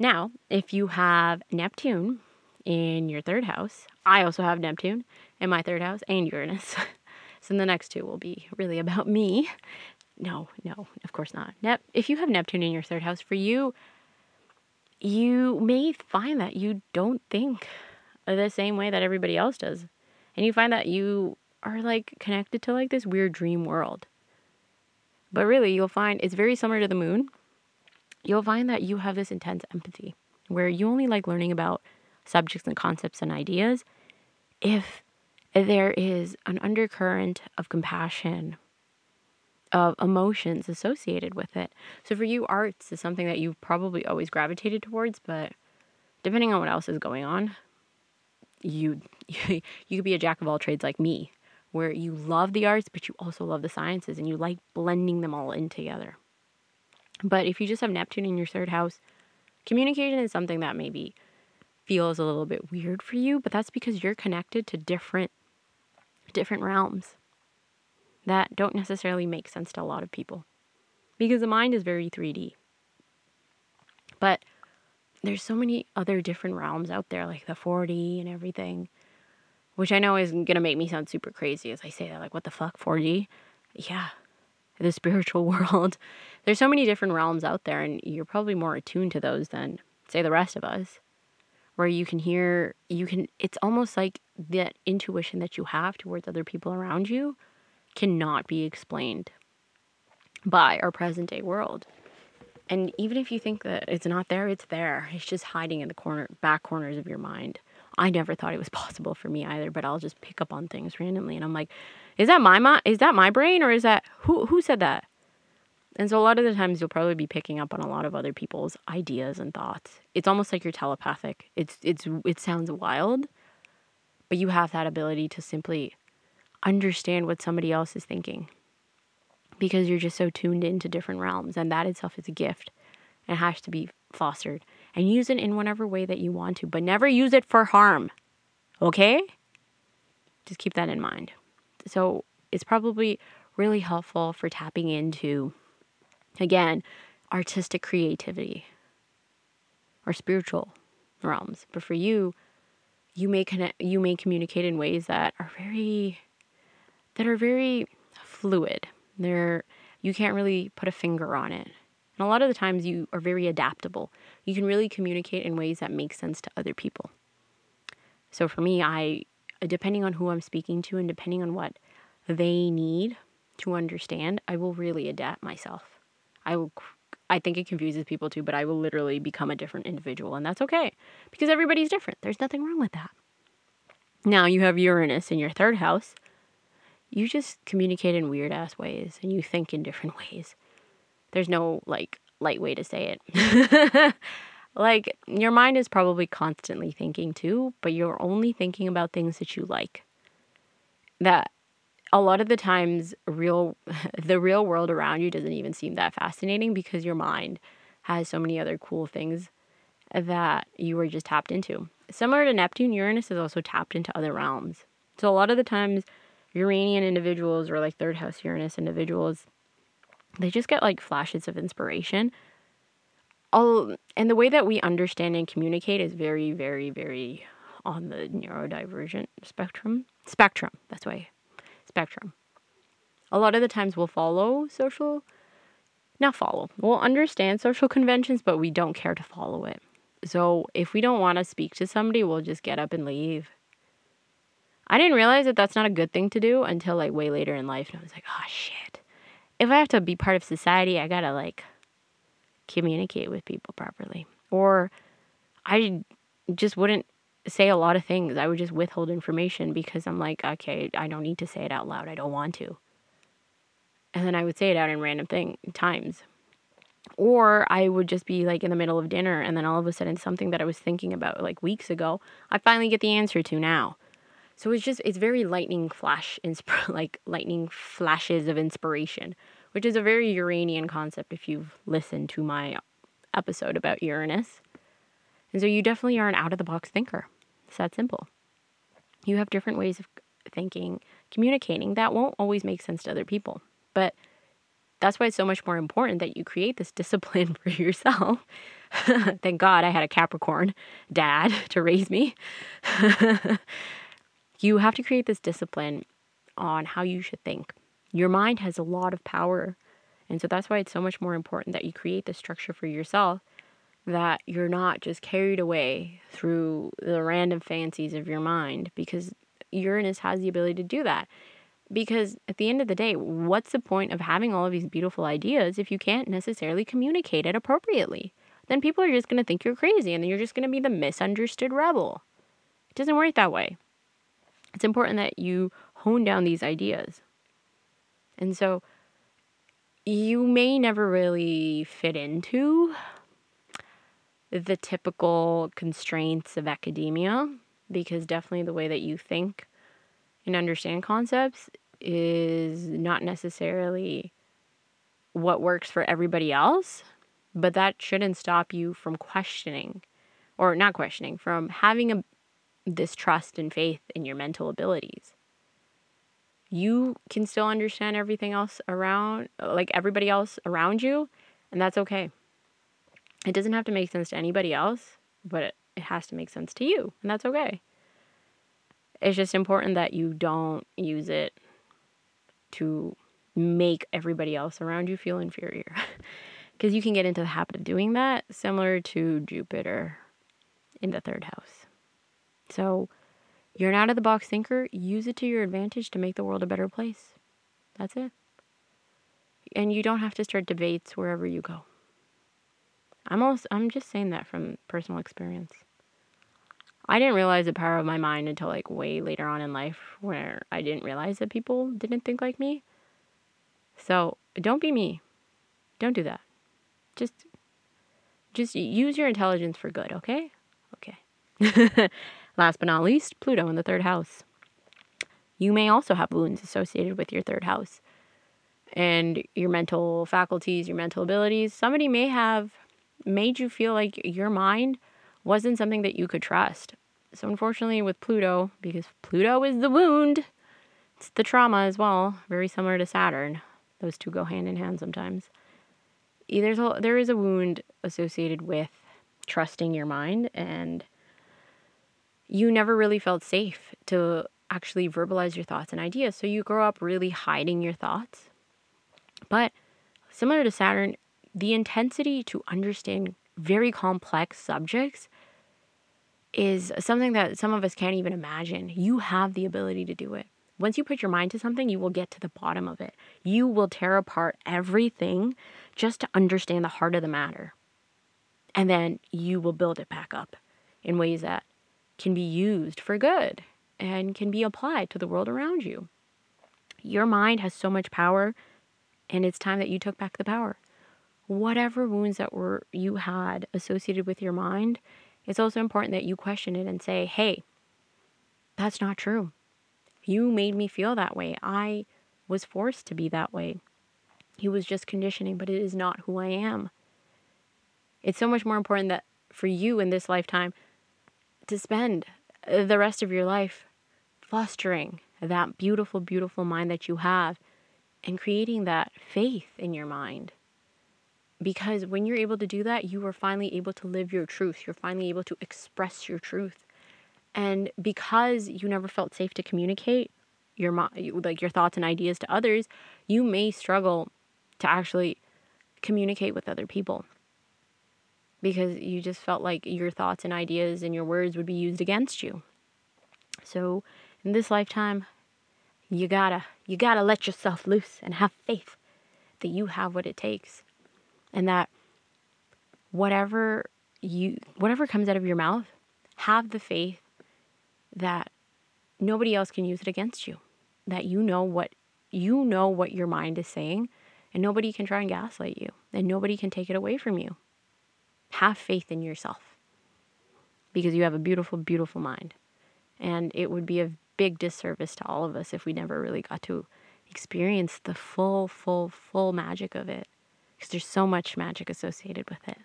Now, if you have Neptune in your third house. I also have Neptune in my third house and Uranus. so the next two will be really about me. No, no, of course not. Nep- if you have Neptune in your third house, for you, you may find that you don't think the same way that everybody else does. And you find that you are like connected to like this weird dream world. But really, you'll find it's very similar to the moon. You'll find that you have this intense empathy where you only like learning about subjects and concepts and ideas if there is an undercurrent of compassion, of emotions associated with it. So for you, arts is something that you've probably always gravitated towards, but depending on what else is going on, you you could be a jack of all trades like me, where you love the arts, but you also love the sciences and you like blending them all in together. But if you just have Neptune in your third house, communication is something that maybe feels a little bit weird for you, but that's because you're connected to different different realms that don't necessarily make sense to a lot of people. Because the mind is very 3D. But there's so many other different realms out there like the 4D and everything, which I know is going to make me sound super crazy as I say that like what the fuck 4D? Yeah. The spiritual world. There's so many different realms out there and you're probably more attuned to those than say the rest of us where you can hear you can it's almost like that intuition that you have towards other people around you cannot be explained by our present day world. And even if you think that it's not there it's there. It's just hiding in the corner back corners of your mind i never thought it was possible for me either but i'll just pick up on things randomly and i'm like is that my mind is that my brain or is that who who said that and so a lot of the times you'll probably be picking up on a lot of other people's ideas and thoughts. It's almost like you're telepathic. It's it's it sounds wild, but you have that ability to simply understand what somebody else is thinking. Because you're just so tuned into different realms and that itself is a gift and has to be fostered and use it in whatever way that you want to, but never use it for harm. Okay? Just keep that in mind. So, it's probably really helpful for tapping into Again, artistic creativity or spiritual realms. But for you, you may connect you may communicate in ways that are very that are very fluid. They're you can't really put a finger on it. And a lot of the times you are very adaptable. You can really communicate in ways that make sense to other people. So for me, I depending on who I'm speaking to and depending on what they need to understand, I will really adapt myself. I will I think it confuses people too, but I will literally become a different individual and that's okay because everybody's different. There's nothing wrong with that. Now you have Uranus in your third house. You just communicate in weird ass ways and you think in different ways. There's no like light way to say it. like your mind is probably constantly thinking too, but you're only thinking about things that you like. That a lot of the times real the real world around you doesn't even seem that fascinating because your mind has so many other cool things that you were just tapped into. Similar to Neptune, Uranus is also tapped into other realms. So a lot of the times Uranian individuals or like third house Uranus individuals they just get like flashes of inspiration. All and the way that we understand and communicate is very very very on the neurodivergent spectrum. Spectrum. That's why spectrum. A lot of the times we'll follow social, not follow, we'll understand social conventions, but we don't care to follow it. So if we don't want to speak to somebody, we'll just get up and leave. I didn't realize that that's not a good thing to do until like way later in life. And I was like, oh shit. If I have to be part of society, I gotta like communicate with people properly. Or I just wouldn't say a lot of things. I would just withhold information because I'm like, okay, I don't need to say it out loud. I don't want to. And then I would say it out in random thing times. Or I would just be like in the middle of dinner and then all of a sudden something that I was thinking about like weeks ago, I finally get the answer to now. So it's just it's very lightning flash insp- like lightning flashes of inspiration, which is a very Uranian concept if you've listened to my episode about Uranus. And so you definitely are an out of the box thinker. It's that simple. You have different ways of thinking, communicating that won't always make sense to other people. But that's why it's so much more important that you create this discipline for yourself. Thank God I had a Capricorn dad to raise me. You have to create this discipline on how you should think. Your mind has a lot of power. And so that's why it's so much more important that you create the structure for yourself that you're not just carried away through the random fancies of your mind because Uranus has the ability to do that. Because at the end of the day, what's the point of having all of these beautiful ideas if you can't necessarily communicate it appropriately? Then people are just going to think you're crazy and then you're just going to be the misunderstood rebel. It doesn't work that way. It's important that you hone down these ideas. And so you may never really fit into the typical constraints of academia because definitely the way that you think and understand concepts is not necessarily what works for everybody else, but that shouldn't stop you from questioning or not questioning, from having a this trust and faith in your mental abilities. You can still understand everything else around uh, like everybody else around you, and that's okay. It doesn't have to make sense to anybody else, but it, it has to make sense to you, and that's okay. It's just important that you don't use it to make everybody else around you feel inferior. Because you can get into the habit of doing that, similar to Jupiter in the third house. So, you're an out of the box thinker, use it to your advantage to make the world a better place. That's it. And you don't have to start debates wherever you go. I'm also I'm just saying that from personal experience. I didn't realize the power of my mind until like way later on in life where I didn't realize that people didn't think like me. So, don't be me. Don't do that. Just just use your intelligence for good, okay? Okay. Last but not least, Pluto in the third house. You may also have wounds associated with your third house and your mental faculties, your mental abilities. Somebody may have made you feel like your mind wasn't something that you could trust. So, unfortunately, with Pluto, because Pluto is the wound, it's the trauma as well, very similar to Saturn. Those two go hand in hand sometimes. There's a, there is a wound associated with trusting your mind, and you never really felt safe to actually verbalize your thoughts and ideas. So, you grow up really hiding your thoughts. But similar to Saturn, the intensity to understand very complex subjects is something that some of us can't even imagine. You have the ability to do it. Once you put your mind to something, you will get to the bottom of it. You will tear apart everything just to understand the heart of the matter. And then you will build it back up in ways that can be used for good and can be applied to the world around you. Your mind has so much power, and it's time that you took back the power. Whatever wounds that were you had associated with your mind, it's also important that you question it and say, "Hey, that's not true. You made me feel that way. I was forced to be that way. It was just conditioning, but it is not who I am." It's so much more important that for you in this lifetime to spend uh, the rest of your life fostering that beautiful, beautiful mind that you have and creating that faith in your mind. Because when you're able to do that, you are finally able to live your truth. You're finally able to express your truth. And because you never felt safe to communicate your like your thoughts and ideas to others, you may struggle to actually communicate with other people. Because you just felt like your thoughts and ideas and your words would be used against you. So, in this lifetime, you gotta you gotta let yourself loose and have faith that you have what it takes and that whatever you whatever comes out of your mouth have the faith that nobody else can use it against you that you know what you know what your mind is saying and nobody can try and gaslight you and nobody can take it away from you have faith in yourself because you have a beautiful beautiful mind and it would be a big disservice to all of us if we never really got to experience the full, full, full magic of it. Because there's so much magic associated with it.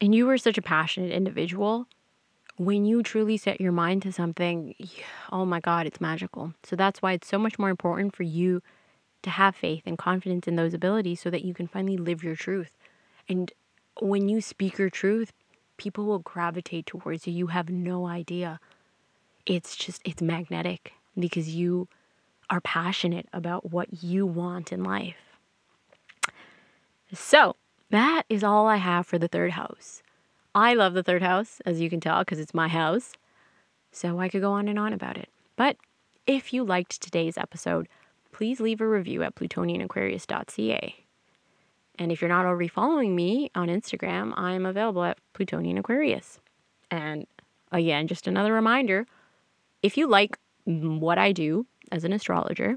And you are such a passionate individual. When you truly set your mind to something, oh my God, it's magical. So that's why it's so much more important for you to have faith and confidence in those abilities so that you can finally live your truth. And when you speak your truth, people will gravitate towards you. You have no idea it's just it's magnetic because you are passionate about what you want in life. So, that is all I have for the third house. I love the third house, as you can tell, because it's my house. So I could go on and on about it. But if you liked today's episode, please leave a review at plutonianaquarius.ca. And if you're not already following me on Instagram, I'm available at Plutonian Aquarius. And again, just another reminder if you like what I do as an astrologer,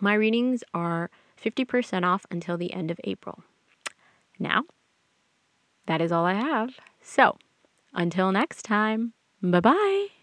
my readings are 50% off until the end of April. Now, that is all I have. So, until next time, bye bye.